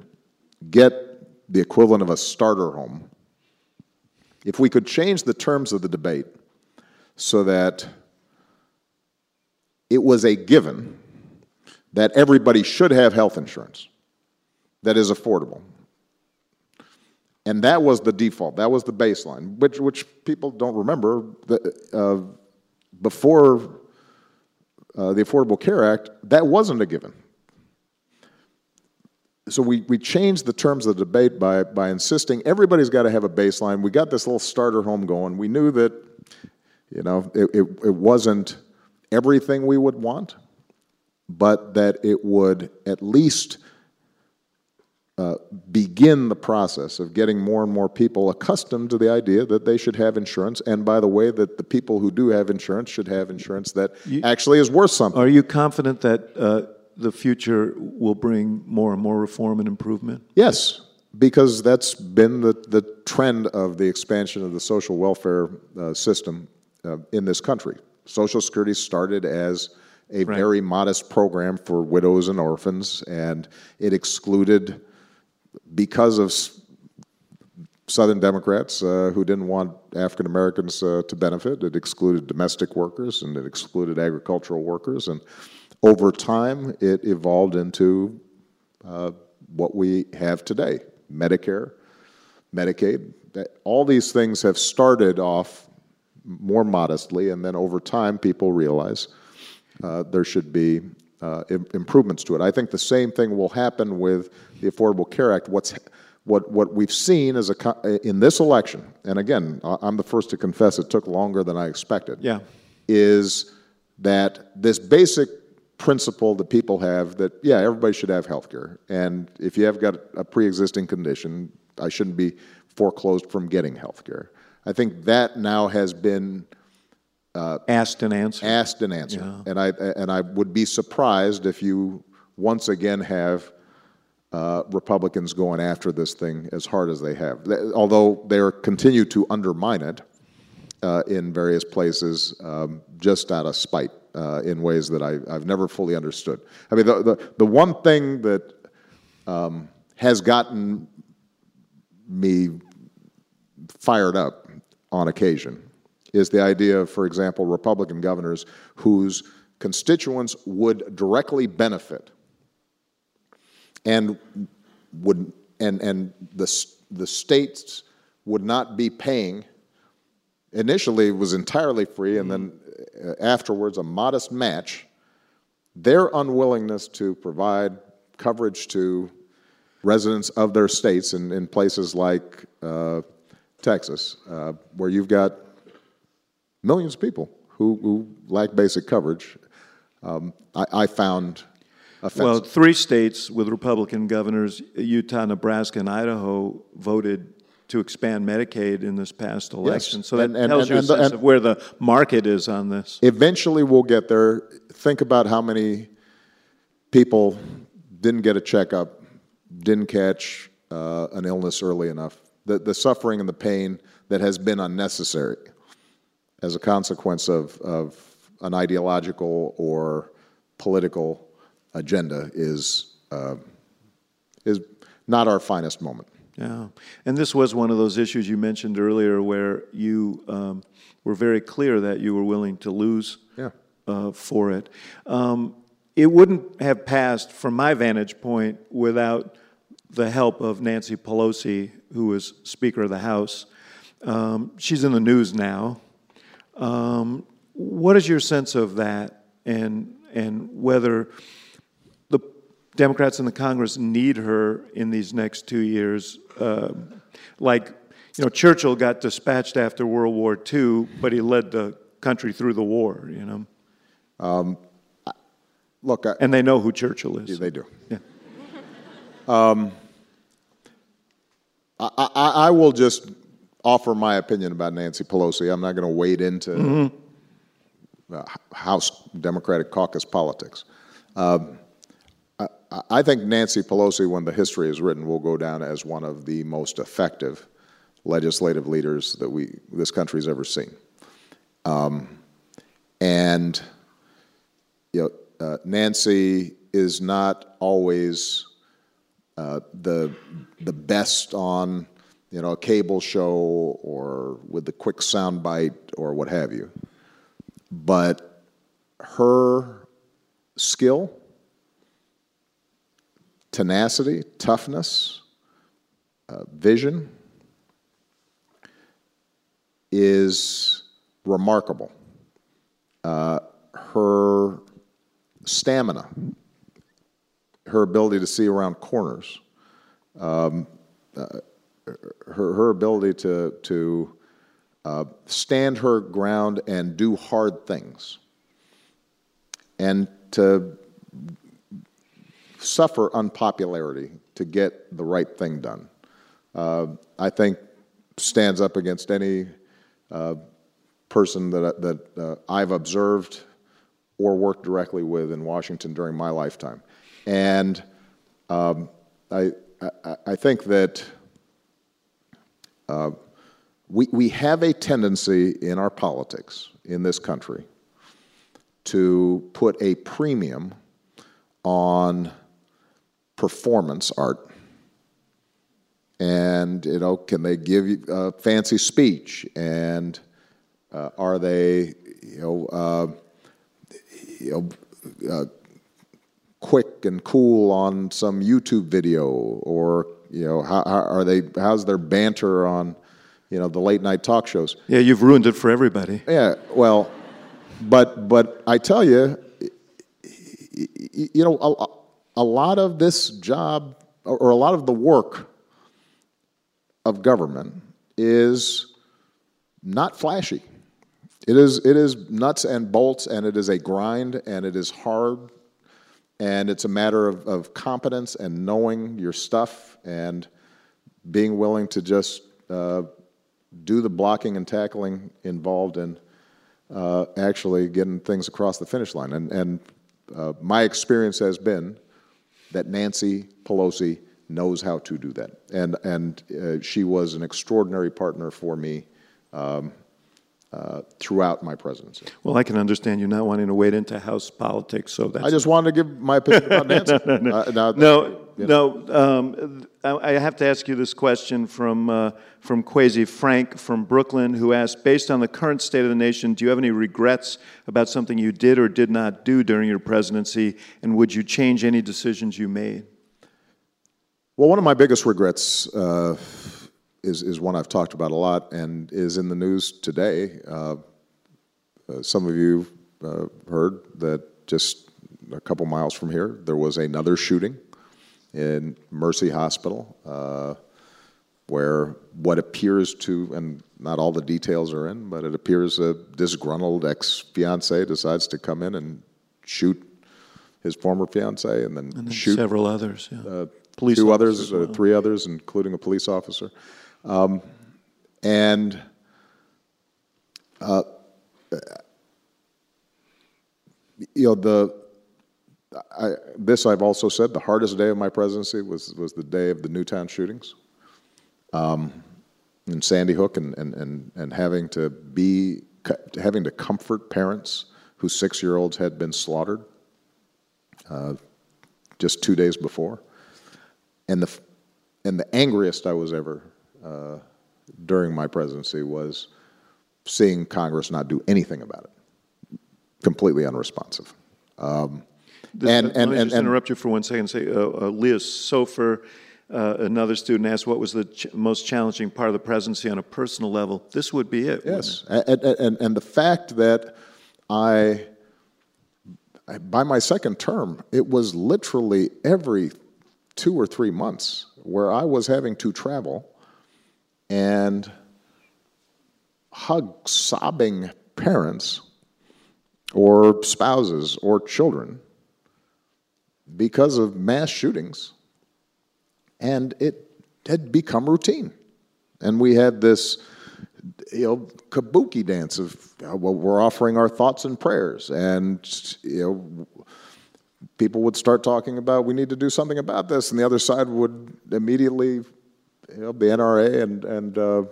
get the equivalent of a starter home, if we could change the terms of the debate so that it was a given that everybody should have health insurance that is affordable. And that was the default. That was the baseline, which, which people don't remember. That, uh, before uh, the Affordable Care Act, that wasn't a given. So we, we changed the terms of the debate by, by insisting everybody's got to have a baseline. We got this little starter home going. We knew that, you know, it, it, it wasn't everything we would want, but that it would at least uh, begin the process of getting more and more people accustomed to the idea that they should have insurance, and by the way, that the people who do have insurance should have insurance that actually is worth something. Are you confident that uh, the future will bring more and more reform and improvement? Yes, because that's been the, the trend of the expansion of the social welfare uh, system uh, in this country. Social Security started as a Right. very modest program for widows and orphans, and it excluded, because of Southern Democrats uh, who didn't want African Americans uh, to benefit, it excluded domestic workers and it excluded agricultural workers. And over time, it evolved into uh, what we have today Medicare, Medicaid. All these things have started off more modestly, and then over time, people realize uh, there should be uh, im- improvements to it. I think the same thing will happen with the Affordable Care Act. What's what, what we've seen is a, in this election, and again, I'm the first to confess it took longer than I expected Yeah. is that this basic principle that people have that yeah everybody should have health care and if you have got a pre-existing condition i shouldn't be foreclosed from getting health care i think that now has been uh, Asked and answered. asked and answered and i and i would be surprised if you once again have uh, republicans going after this thing as hard as they have Th- although they are continue to undermine it uh, in various places um, just out of spite uh, in ways that I, I've never fully understood. I mean, the, the, the one thing that um, has gotten me fired up on occasion is the idea of, for example, Republican governors whose constituents would directly benefit and would and and the the states would not be paying. Initially it was entirely free and then uh, afterwards a modest match. Their unwillingness to provide coverage to residents of their states in, in places like uh, texas uh, where you've got millions of people who, who lack basic coverage um, I, I found offensive. Well, three states with Republican governors, Utah, Nebraska, and Idaho, voted to expand Medicaid in this past election. So that And- and- tells you a and- and- sense of where the market is on this. Eventually, we'll get there. Think about how many people didn't get a checkup, didn't catch uh, an illness early enough. The, the suffering and the pain that has been unnecessary as a consequence of, of an ideological or political agenda is, uh, is not our finest moment. Yeah, and this was one of those issues you mentioned earlier where you um, were very clear that you were willing to lose Yeah. uh, for it. Um, it wouldn't have passed, from my vantage point, without the help of Nancy Pelosi, who was Speaker of the House. Um, she's in the news now. Um, what is your sense of that, and and whether the Democrats in the Congress need her in these next two years. Uh, like, you know, Churchill got dispatched after World War II, but he led the country through the war, you know. Look, I, And they know who Churchill is. they do. Yeah. I, I, I will just offer my opinion about Nancy Pelosi. I'm not going to wade into uh, House Democratic caucus politics. Um, I, think Nancy Pelosi, when the history is written, will go down as one of the most effective legislative leaders that we this country's ever seen. Um, and you know, uh, Nancy is not always uh, the the best on you know a cable show or with the quick soundbite or what have you. But her skill, tenacity, toughness, uh, vision is remarkable. Uh, her stamina, her ability to see around corners, um, uh, her, her ability to, to uh, stand her ground and do hard things, and to suffer unpopularity to get the right thing done. Uh, I think stands up against any uh, person that, that uh, I've observed or worked directly with in Washington during my lifetime. And um, I, I, I, think that uh, we, we have a tendency in our politics in this country to put a premium on performance art. And, you know, can they give you a fancy speech? And uh, are they, you know, uh, you know uh, quick and cool on some YouTube video? Or, you know, how, how are they, how's their banter on, you know, the late night talk shows? Yeah, you've ruined it for everybody. Yeah, well, but, but I tell you, you know, a, a lot of this job or a lot of the work of government is not flashy. It is, it is nuts and bolts, and it is a grind, and it is hard, and it's a matter of, of competence and knowing your stuff and being willing to just uh, do the blocking and tackling involved in uh, actually getting things across the finish line. And, and uh, my experience has been that Nancy Pelosi knows how to do that. And, and uh, she was an extraordinary partner for me um, uh, throughout my presidency. Well, I can understand you not wanting to wade into House politics, so that's. I just wanted to give my opinion about Nancy. [LAUGHS] no, no, uh, now, no, no, um, I have to ask you this question from, uh, from Kwesi Frank from Brooklyn, who asked Based on the current state of the nation, do you have any regrets about something you did or did not do during your presidency, and would you change any decisions you made? Well, one of my biggest regrets uh, is, is one I've talked about a lot and is in the news today. Uh, uh some of you uh, heard that just a couple miles from here, there was another shooting in Mercy Hospital, uh, where what appears to, and not all the details are in, but it appears a disgruntled ex fiance decides to come in and shoot his former fiance and then, and then shoot several others, yeah. uh, police two others, uh, well. uh, three others, including a police officer. Um, and uh, you know the I, this I've also said, the hardest day of my presidency was, was the day of the Newtown shootings um, in Sandy Hook and, and, and, and having to be, having to comfort parents whose six-year-olds had been slaughtered uh, just two days before. And the, and the angriest I was ever uh, during my presidency was seeing Congress not do anything about it, completely unresponsive. Um, this, and, and, let me and, just interrupt you for one second. Say, uh, uh, Leah Sofer, uh, another student asked, "What was the ch- most challenging part of the presidency on a personal level?" This would be it. Yes, it? And, and, and the fact that I, I, by my second term, it was literally every two or three months where I was having to travel and hug sobbing parents or spouses or children because of mass shootings. And it had become routine. And we had this, you know, kabuki dance of, well, we're offering our thoughts and prayers. And, you know, people would start talking about, we need to do something about this. And the other side would immediately, you know, the NRA and, and uh,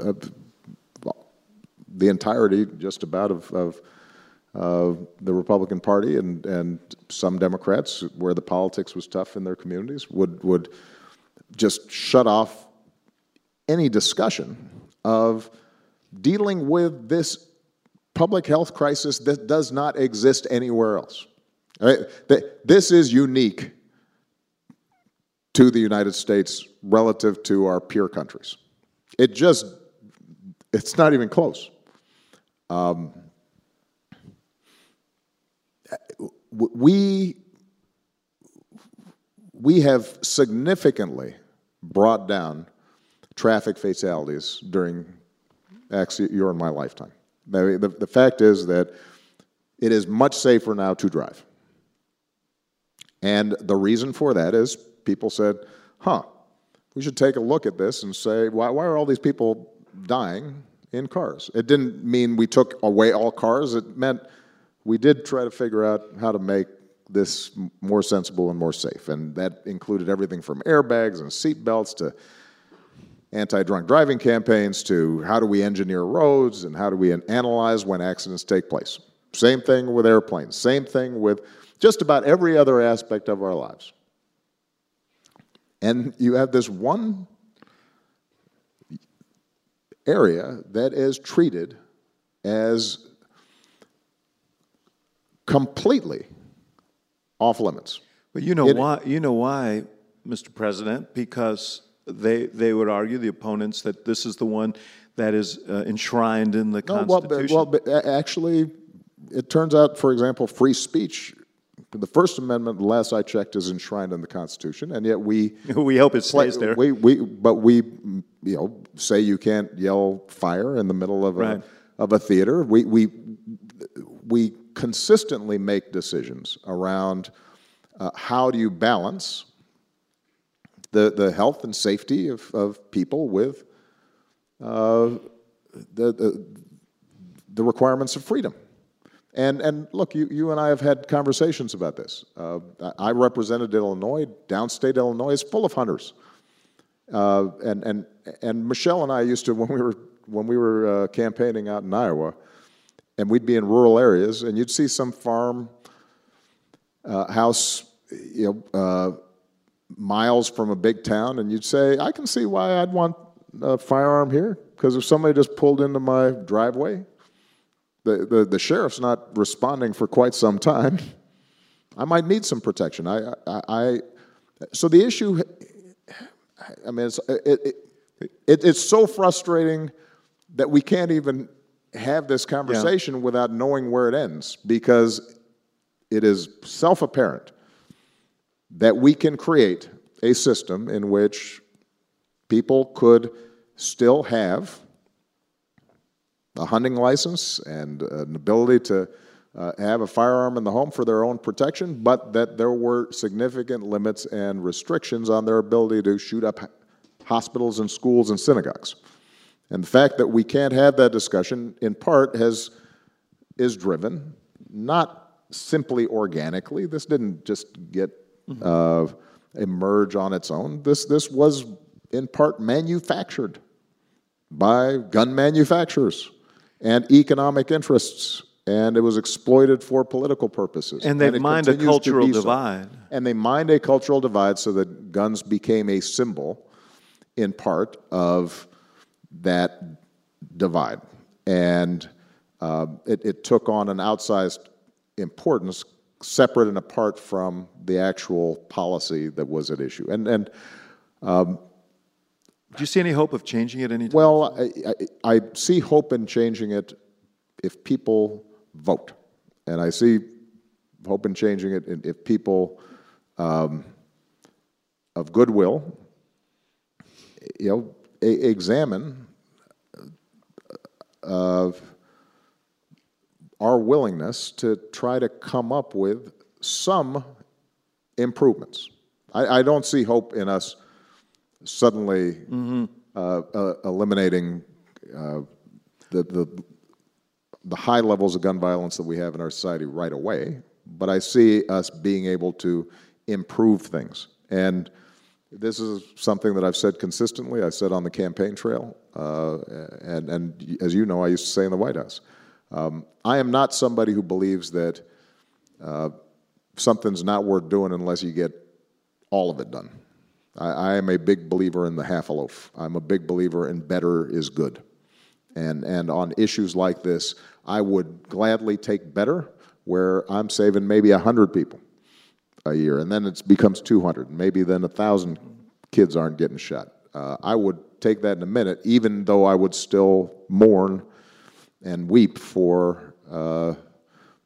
uh, the entirety just about of, of uh, the Republican Party and, and some Democrats, where the politics was tough in their communities, would, would just shut off any discussion of dealing with this public health crisis that does not exist anywhere else. Right? This is unique to the United States relative to our peer countries. It just, it's not even close. Um, we, we have significantly brought down traffic fatalities during actually your and my lifetime. The, the, the fact is that it is much safer now to drive. And the reason for that is people said, huh, we should take a look at this and say, why, why are all these people dying in cars? It didn't mean we took away all cars, it meant we did try to figure out how to make this more sensible and more safe. And that included everything from airbags and seatbelts to anti drunk driving campaigns to how do we engineer roads and how do we analyze when accidents take place. Same thing with airplanes, same thing with just about every other aspect of our lives. And you have this one area that is treated as completely off limits. But you know It- why? You know why, Mr. President? Because they they would argue the opponents that this is the one that is uh, enshrined in the No, well, but- Constitution. well, but actually, it turns out, for example, free speech, the First Amendment, the last I checked, is enshrined in the Constitution, and yet we [LAUGHS] we hope it stays there. We, we, but we, you know, say you can't yell fire in the middle of a of a theater. We we we consistently make decisions around uh, how do you balance the the health and safety of, of people with uh, the, the the requirements of freedom. And, and look, you, you and I have had conversations about this. Uh, I represented Illinois. Downstate Illinois is full of hunters. Uh, and, and, and Michelle and I used to, when we were, when we were uh, campaigning out in Iowa, and we'd be in rural areas, and you'd see some farm uh, house, you know, uh, miles from a big town, and you'd say, I can see why I'd want a firearm here, because if somebody just pulled into my driveway, the, the, the sheriff's not responding for quite some time. I might need some protection. I, I, I so the issue, I mean, it's, it, it, it, it's so frustrating that we can't even have this conversation without knowing where it ends because it is self apparent that we can create a system in which people could still have a hunting license and an ability to uh, have a firearm in the home for their own protection, but that there were significant limits and restrictions on their ability to shoot up hospitals and schools and synagogues. And the fact that we can't have that discussion, in part, has is driven not simply organically. This didn't just get uh, emerge on its own. This this was in part manufactured by gun manufacturers and economic interests, and it was exploited for political purposes. And they've mined a cultural be so. divide. And they mined a cultural divide so that guns became a symbol, in part, of that divide. And uh, it, it took on an outsized importance, separate and apart from the actual policy that was at issue. And, and Do you see any hope of changing it anytime? Well, I, I, I see hope in changing it if people vote. And I see hope in changing it if people um, of goodwill, you know, examine of our willingness to try to come up with some improvements. I, I don't see hope in us suddenly uh, uh, eliminating uh, the, the, the high levels of gun violence that we have in our society right away, but I see us being able to improve things. And this is something that I've said consistently. I said on the campaign trail, uh, and, and as you know, I used to say in the White House. Um, I am not somebody who believes that uh, something's not worth doing unless you get all of it done. I, I am a big believer in the half a loaf. I'm a big believer in better is good. And, and on issues like this, I would gladly take better where I'm saving maybe 100 people a year, and then it becomes 200. and Maybe then 1,000 kids aren't getting shot. Uh, I would take that in a minute, even though I would still mourn and weep for uh,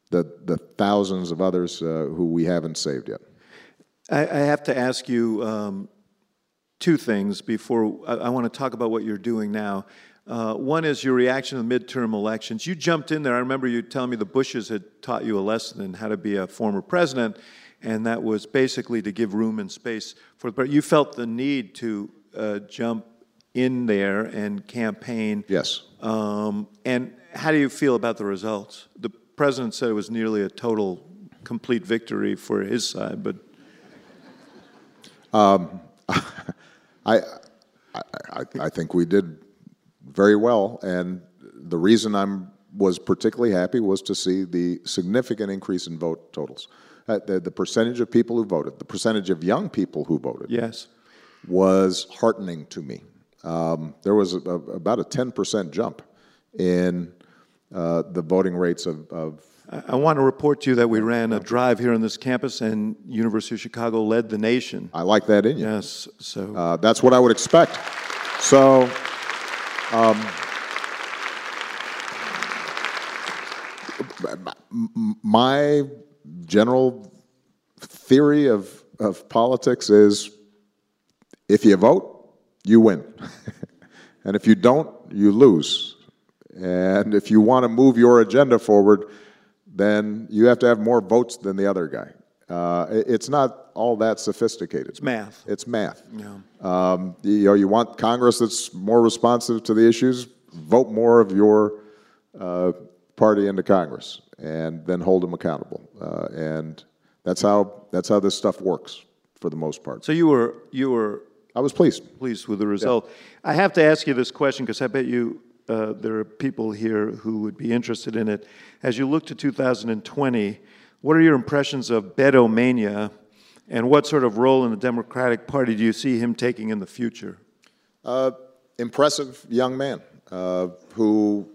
the, the thousands of others uh, who we haven't saved yet. I, I have to ask you um, two things before I, I want to talk about what you're doing now. Uh, one is your reaction to the midterm elections. You jumped in there. I remember you telling me the Bushes had taught you a lesson in how to be a former president, and that was basically to give room and space for. But you felt the need to uh, jump in there and campaign. Yes. Um, and how do you feel about the results? The president said it was nearly a total, complete victory for his side, but [LAUGHS] I, I, I, I think we did very well, and the reason I'm was particularly happy was to see the significant increase in vote totals. Uh, the, the percentage of people who voted, the percentage of young people who voted, yes. was heartening to me. Um, there was a, a, about a 10% jump in uh, the voting rates of, of I want to report to you that we ran a drive here on this campus, and University of Chicago led the nation. I like that in you. Yes, so Uh, that's what I would expect. So, um, my general theory of, of politics is if you vote, you win. [LAUGHS] and if you don't, you lose. And if you want to move your agenda forward, then you have to have more votes than the other guy. Uh, it's not all that sophisticated. it's math. It's math. Um, you know, you want Congress that's more responsive to the issues. Vote more of your uh, party into Congress, and then hold them accountable. Uh, and that's how that's how this stuff works for the most part. So you were you were I was pleased. pleased with the result. I have to ask you this question because I bet you uh, there are people here who would be interested in it. As you look to 2020, what are your impressions of Beto Mania, and what sort of role in the Democratic Party do you see him taking in the future? impressive young man uh, who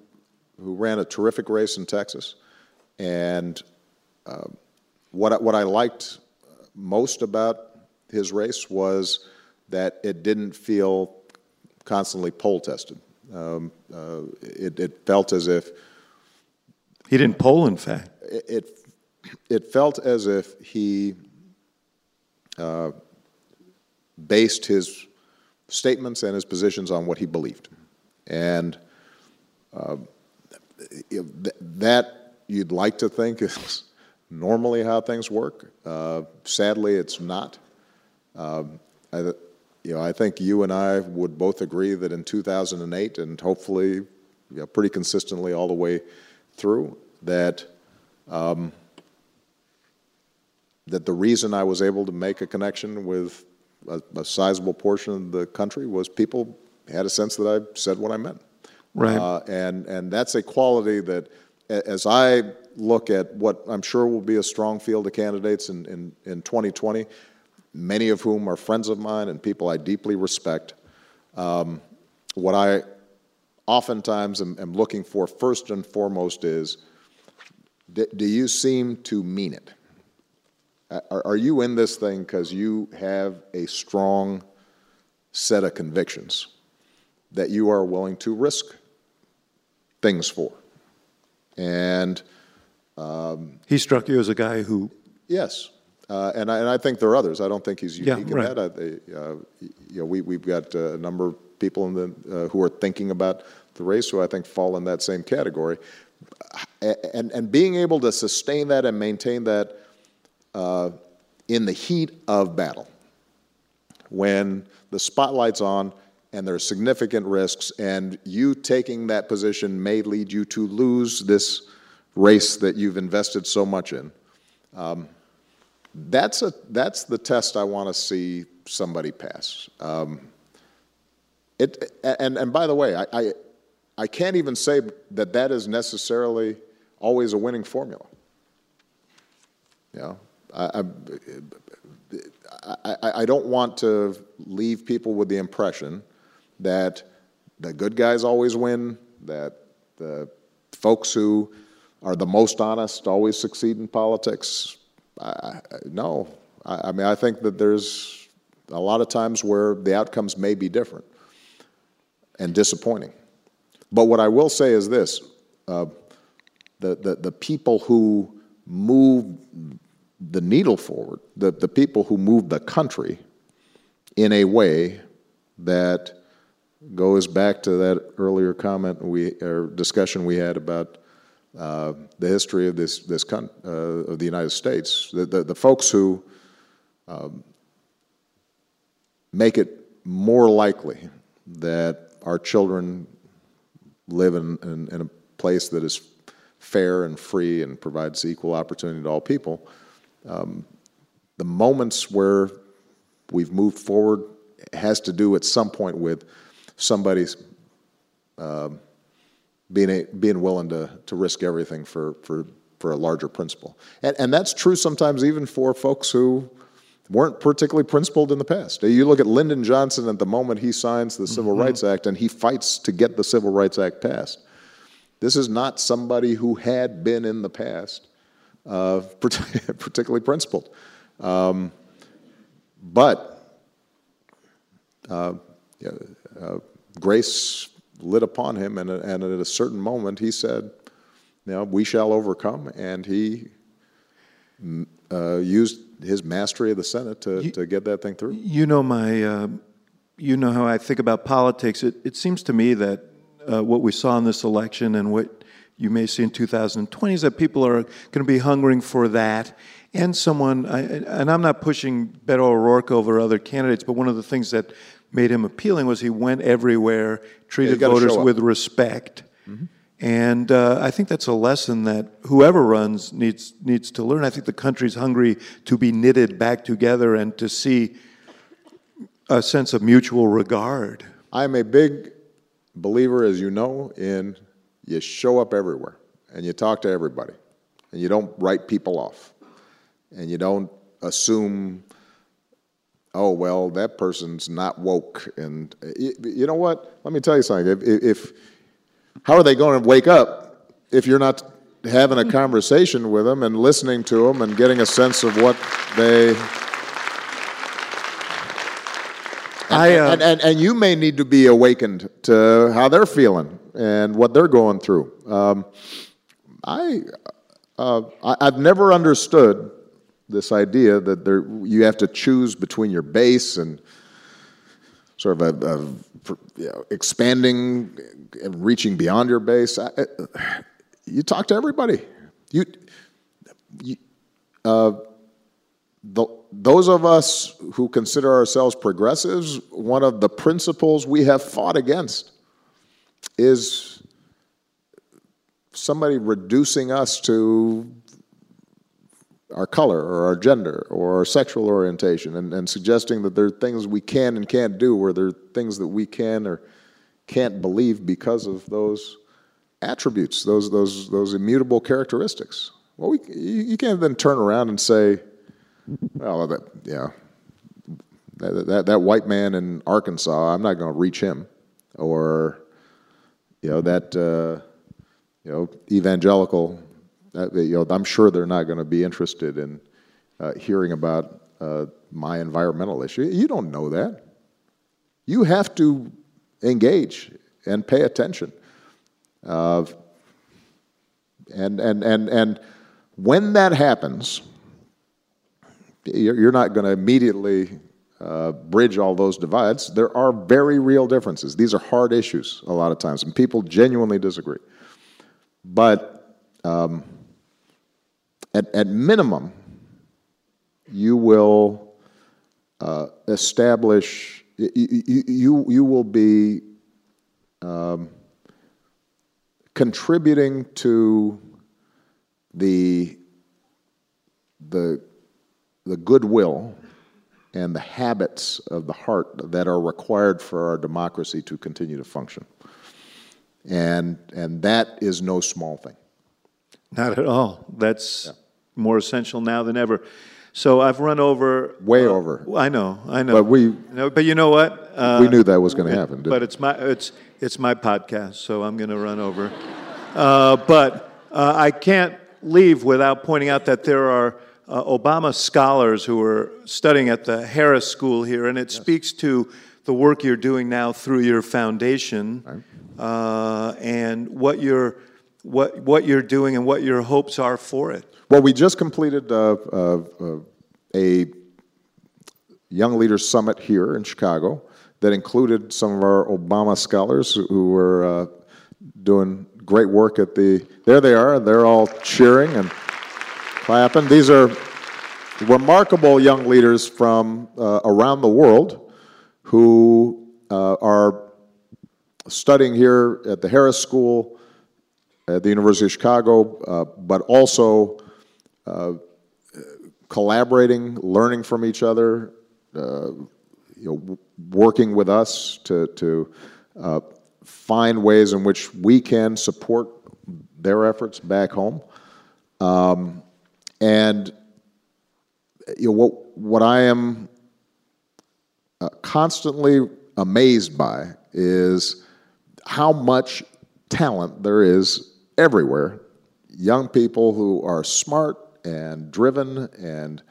who ran a terrific race in Texas, and uh, what what I liked most about his race was that it didn't feel constantly poll tested. Um, uh, it, it felt as if He didn't poll, in fact. it it, felt as if he uh, based his statements and his positions on what he believed, and uh, th- that you'd like to think is normally how things work. Uh, sadly, it's not. Um, I, you know, I think you and I would both agree that in 2008, and hopefully, you know, pretty consistently all the way through, that um, that the reason I was able to make a connection with a, a sizable portion of the country was people had a sense that I said what I meant. Right. Uh, and, and that's a quality that, as I look at what I'm sure will be a strong field of candidates in, in, in 2020, many of whom are friends of mine and people I deeply respect, um, what I oftentimes am, am looking for first and foremost is do, do you seem to mean it? Are, are you in this thing because you have a strong set of convictions that you are willing to risk things for? And He struck you as a guy who, yes, uh, and, I, and I think there are others. I don't think he's Yeah, unique right. in that. I, uh, you know, we, we've got uh, a number of people in the, uh, who are thinking about the race who I think fall in that same category. And, and being able to sustain that and maintain that uh, in the heat of battle, when the spotlight's on and there are significant risks, and you taking that position may lead you to lose this race that you've invested so much in. Um, that's a that's the test I want to see somebody pass. Um, it and and by the way, I, I I can't even say that that is necessarily always a winning formula. You know, I, I, I, I don't want to leave people with the impression that the good guys always win, that the folks who are the most honest always succeed in politics. I, no, I, I mean, I think that there's a lot of times where the outcomes may be different and disappointing. But what I will say is this uh, the, the, the people who move the needle forward, the, the people who move the country in a way that goes back to that earlier comment we or discussion we had about uh, the history of this this con- uh, of the United States. The the, the folks who um, make it more likely that our children live in, in, in, a place that is fair and free and provides equal opportunity to all people. Um, the moments where we've moved forward has to do at some point with somebody's uh, being, a, being willing to, to risk everything for, for, for a larger principle. And, and that's true sometimes even for folks who weren't particularly principled in the past. You look at Lyndon Johnson at the moment he signs the Civil mm-hmm. Rights Act and he fights to get the Civil Rights Act passed. This is not somebody who had been in the past uh, [LAUGHS] particularly principled. Um, but uh, yeah, uh, grace lit upon him, and, and at a certain moment he said, you know, we shall overcome, and he uh, used his mastery of the Senate to, you, to get that thing through. You know my, uh, you know how I think about politics. It, it seems to me that uh, what we saw in this election and what you may see in 2020 is that people are going to be hungering for that. And someone, I, and I'm not pushing Beto O'Rourke over other candidates, but one of the things that made him appealing was he went everywhere, treated yeah, voters with respect. Mm-hmm. And uh, I think that's a lesson that whoever runs needs needs to learn. I think the country's hungry to be knitted back together and to see a sense of mutual regard. I'm a big believer, as you know, in you show up everywhere and you talk to everybody and you don't write people off and you don't assume oh well that person's not woke. And you, you know what? Let me tell you something. If, if how are they going to wake up if you're not having a conversation with them and listening to them and getting a sense of what they and, I, uh, and, and, and, you may need to be awakened to how they're feeling and what they're going through. Um, I, uh, I, have never understood this idea that there, you have to choose between your base and sort of a, a you know, expanding and reaching beyond your base. I, you talk to everybody. You, you uh, the, those of us who consider ourselves progressives, one of the principles we have fought against is somebody reducing us to our color or our gender or our sexual orientation and, and suggesting that there are things we can and can't do or there are things that we can or can't believe because of those attributes, those, those, those immutable characteristics. Well, we, you, can't then turn around and say, well, that, yeah, that, that, that white man in Arkansas, I'm not going to reach him. Or, you know, that, uh, you know, evangelical you know, I'm sure they're not going to be interested in uh, hearing about uh, my environmental issue. You don't know that. You have to engage and pay attention. Uh, and, and, and, and when that happens, you're not going to immediately uh, bridge all those divides. There are very real differences. These are hard issues a lot of times, and people genuinely disagree. But um, at, at minimum, you will uh, establish, you, you, you will be um, contributing to the, the, the goodwill and the habits of the heart that are required for our democracy to continue to function. And, and that is no small thing. Not at all. That's yeah more essential now than ever. So I've run over. Way uh, over. I know, I know. But we. but you know what? Uh, we knew that was going to happen. But it's my it's it's my podcast, so I'm going to run over. Uh, but uh, I can't leave without pointing out that there are uh, Obama scholars who are studying at the Harris School here, and it yes. speaks to the work you're doing now through your foundation right. Uh, and what you're what what you're doing and what your hopes are for it. Well, we just completed uh, uh, uh, a Young Leaders Summit here in Chicago that included some of our Obama scholars who were uh, doing great work at the. There they are. They're all cheering and clapping. These are remarkable young leaders from uh, around the world who uh, are studying here at the Harris School, at the University of Chicago, uh, but also uh, collaborating, learning from each other, uh, you know, working with us to, to find ways in which we can support their efforts back home. Um, and you know, what, what I am uh, constantly amazed by is how much talent there is everywhere. Young people who are smart and driven and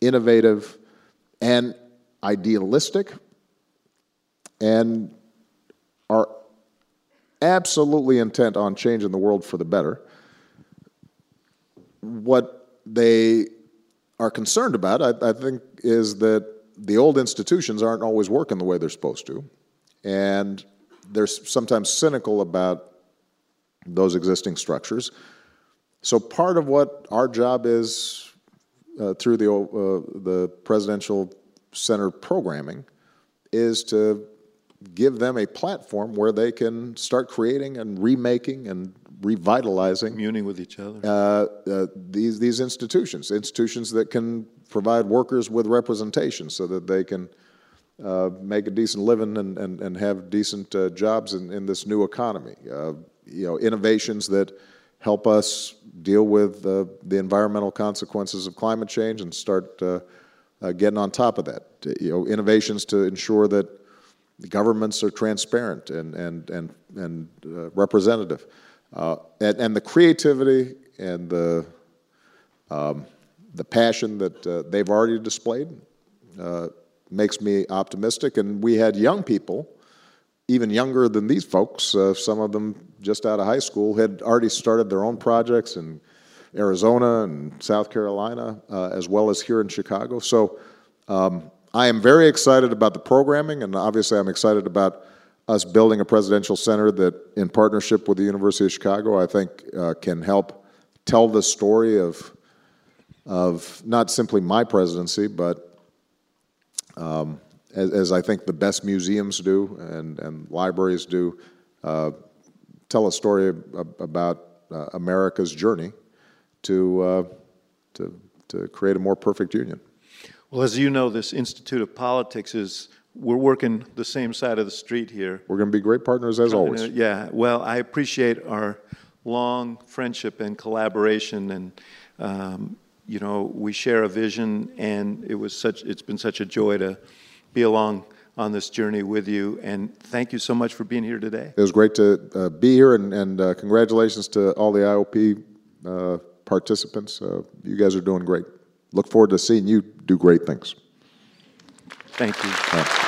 innovative and idealistic and are absolutely intent on changing the world for the better. What they are concerned about, I, I, think, is that the old institutions aren't always working the way they're supposed to. And they're sometimes cynical about those existing structures. So part of what our job is uh, through the, uh, the presidential center programming is to give them a platform where they can start creating and remaking and revitalizing communing with each other uh, uh, these these institutions institutions that can provide workers with representation so that they can uh, make a decent living and, and, and have decent uh, jobs in, in this new economy uh, you know innovations that help us deal with uh, the environmental consequences of climate change and start getting on top of that you know innovations to ensure that governments are transparent and, and, and, and uh, representative. Uh, and, and, the creativity and the, um, the passion that uh, they've already displayed uh, makes me optimistic. And we had young people, even younger than these folks, uh, some of them just out of high school, had already started their own projects in Arizona and South Carolina, uh, as well as here in Chicago. So um, I am very excited about the programming, and obviously, I'm excited about us building a presidential center that, in partnership with the University of Chicago, I think uh, can help tell the story of of not simply my presidency, but um, as, as, I think the best museums do and, and libraries do, uh, tell a story about uh, America's journey to, uh, to, to create a more perfect union. Well, as you know, this Institute of Politics is, we're working the same side of the street here. We're going to be great partners as always. Yeah, well, I appreciate our long friendship and collaboration and um, you know we share a vision and it was such it's been such a joy to be along on this journey with you and thank you so much for being here today it was great to uh, be here and, and uh, congratulations to all the iop uh, participants uh, you guys are doing great look forward to seeing you do great things. Thank you.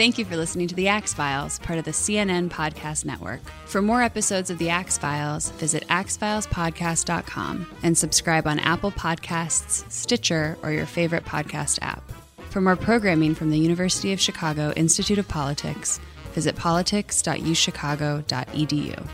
Thank you for listening to The Axe Files, part of the CNN Podcast Network. For more episodes of The Axe Files, visit axefilespodcast.com and subscribe on Apple Podcasts, Stitcher, or your favorite podcast app. For more programming from the University of Chicago Institute of Politics, visit politics.uchicago.edu.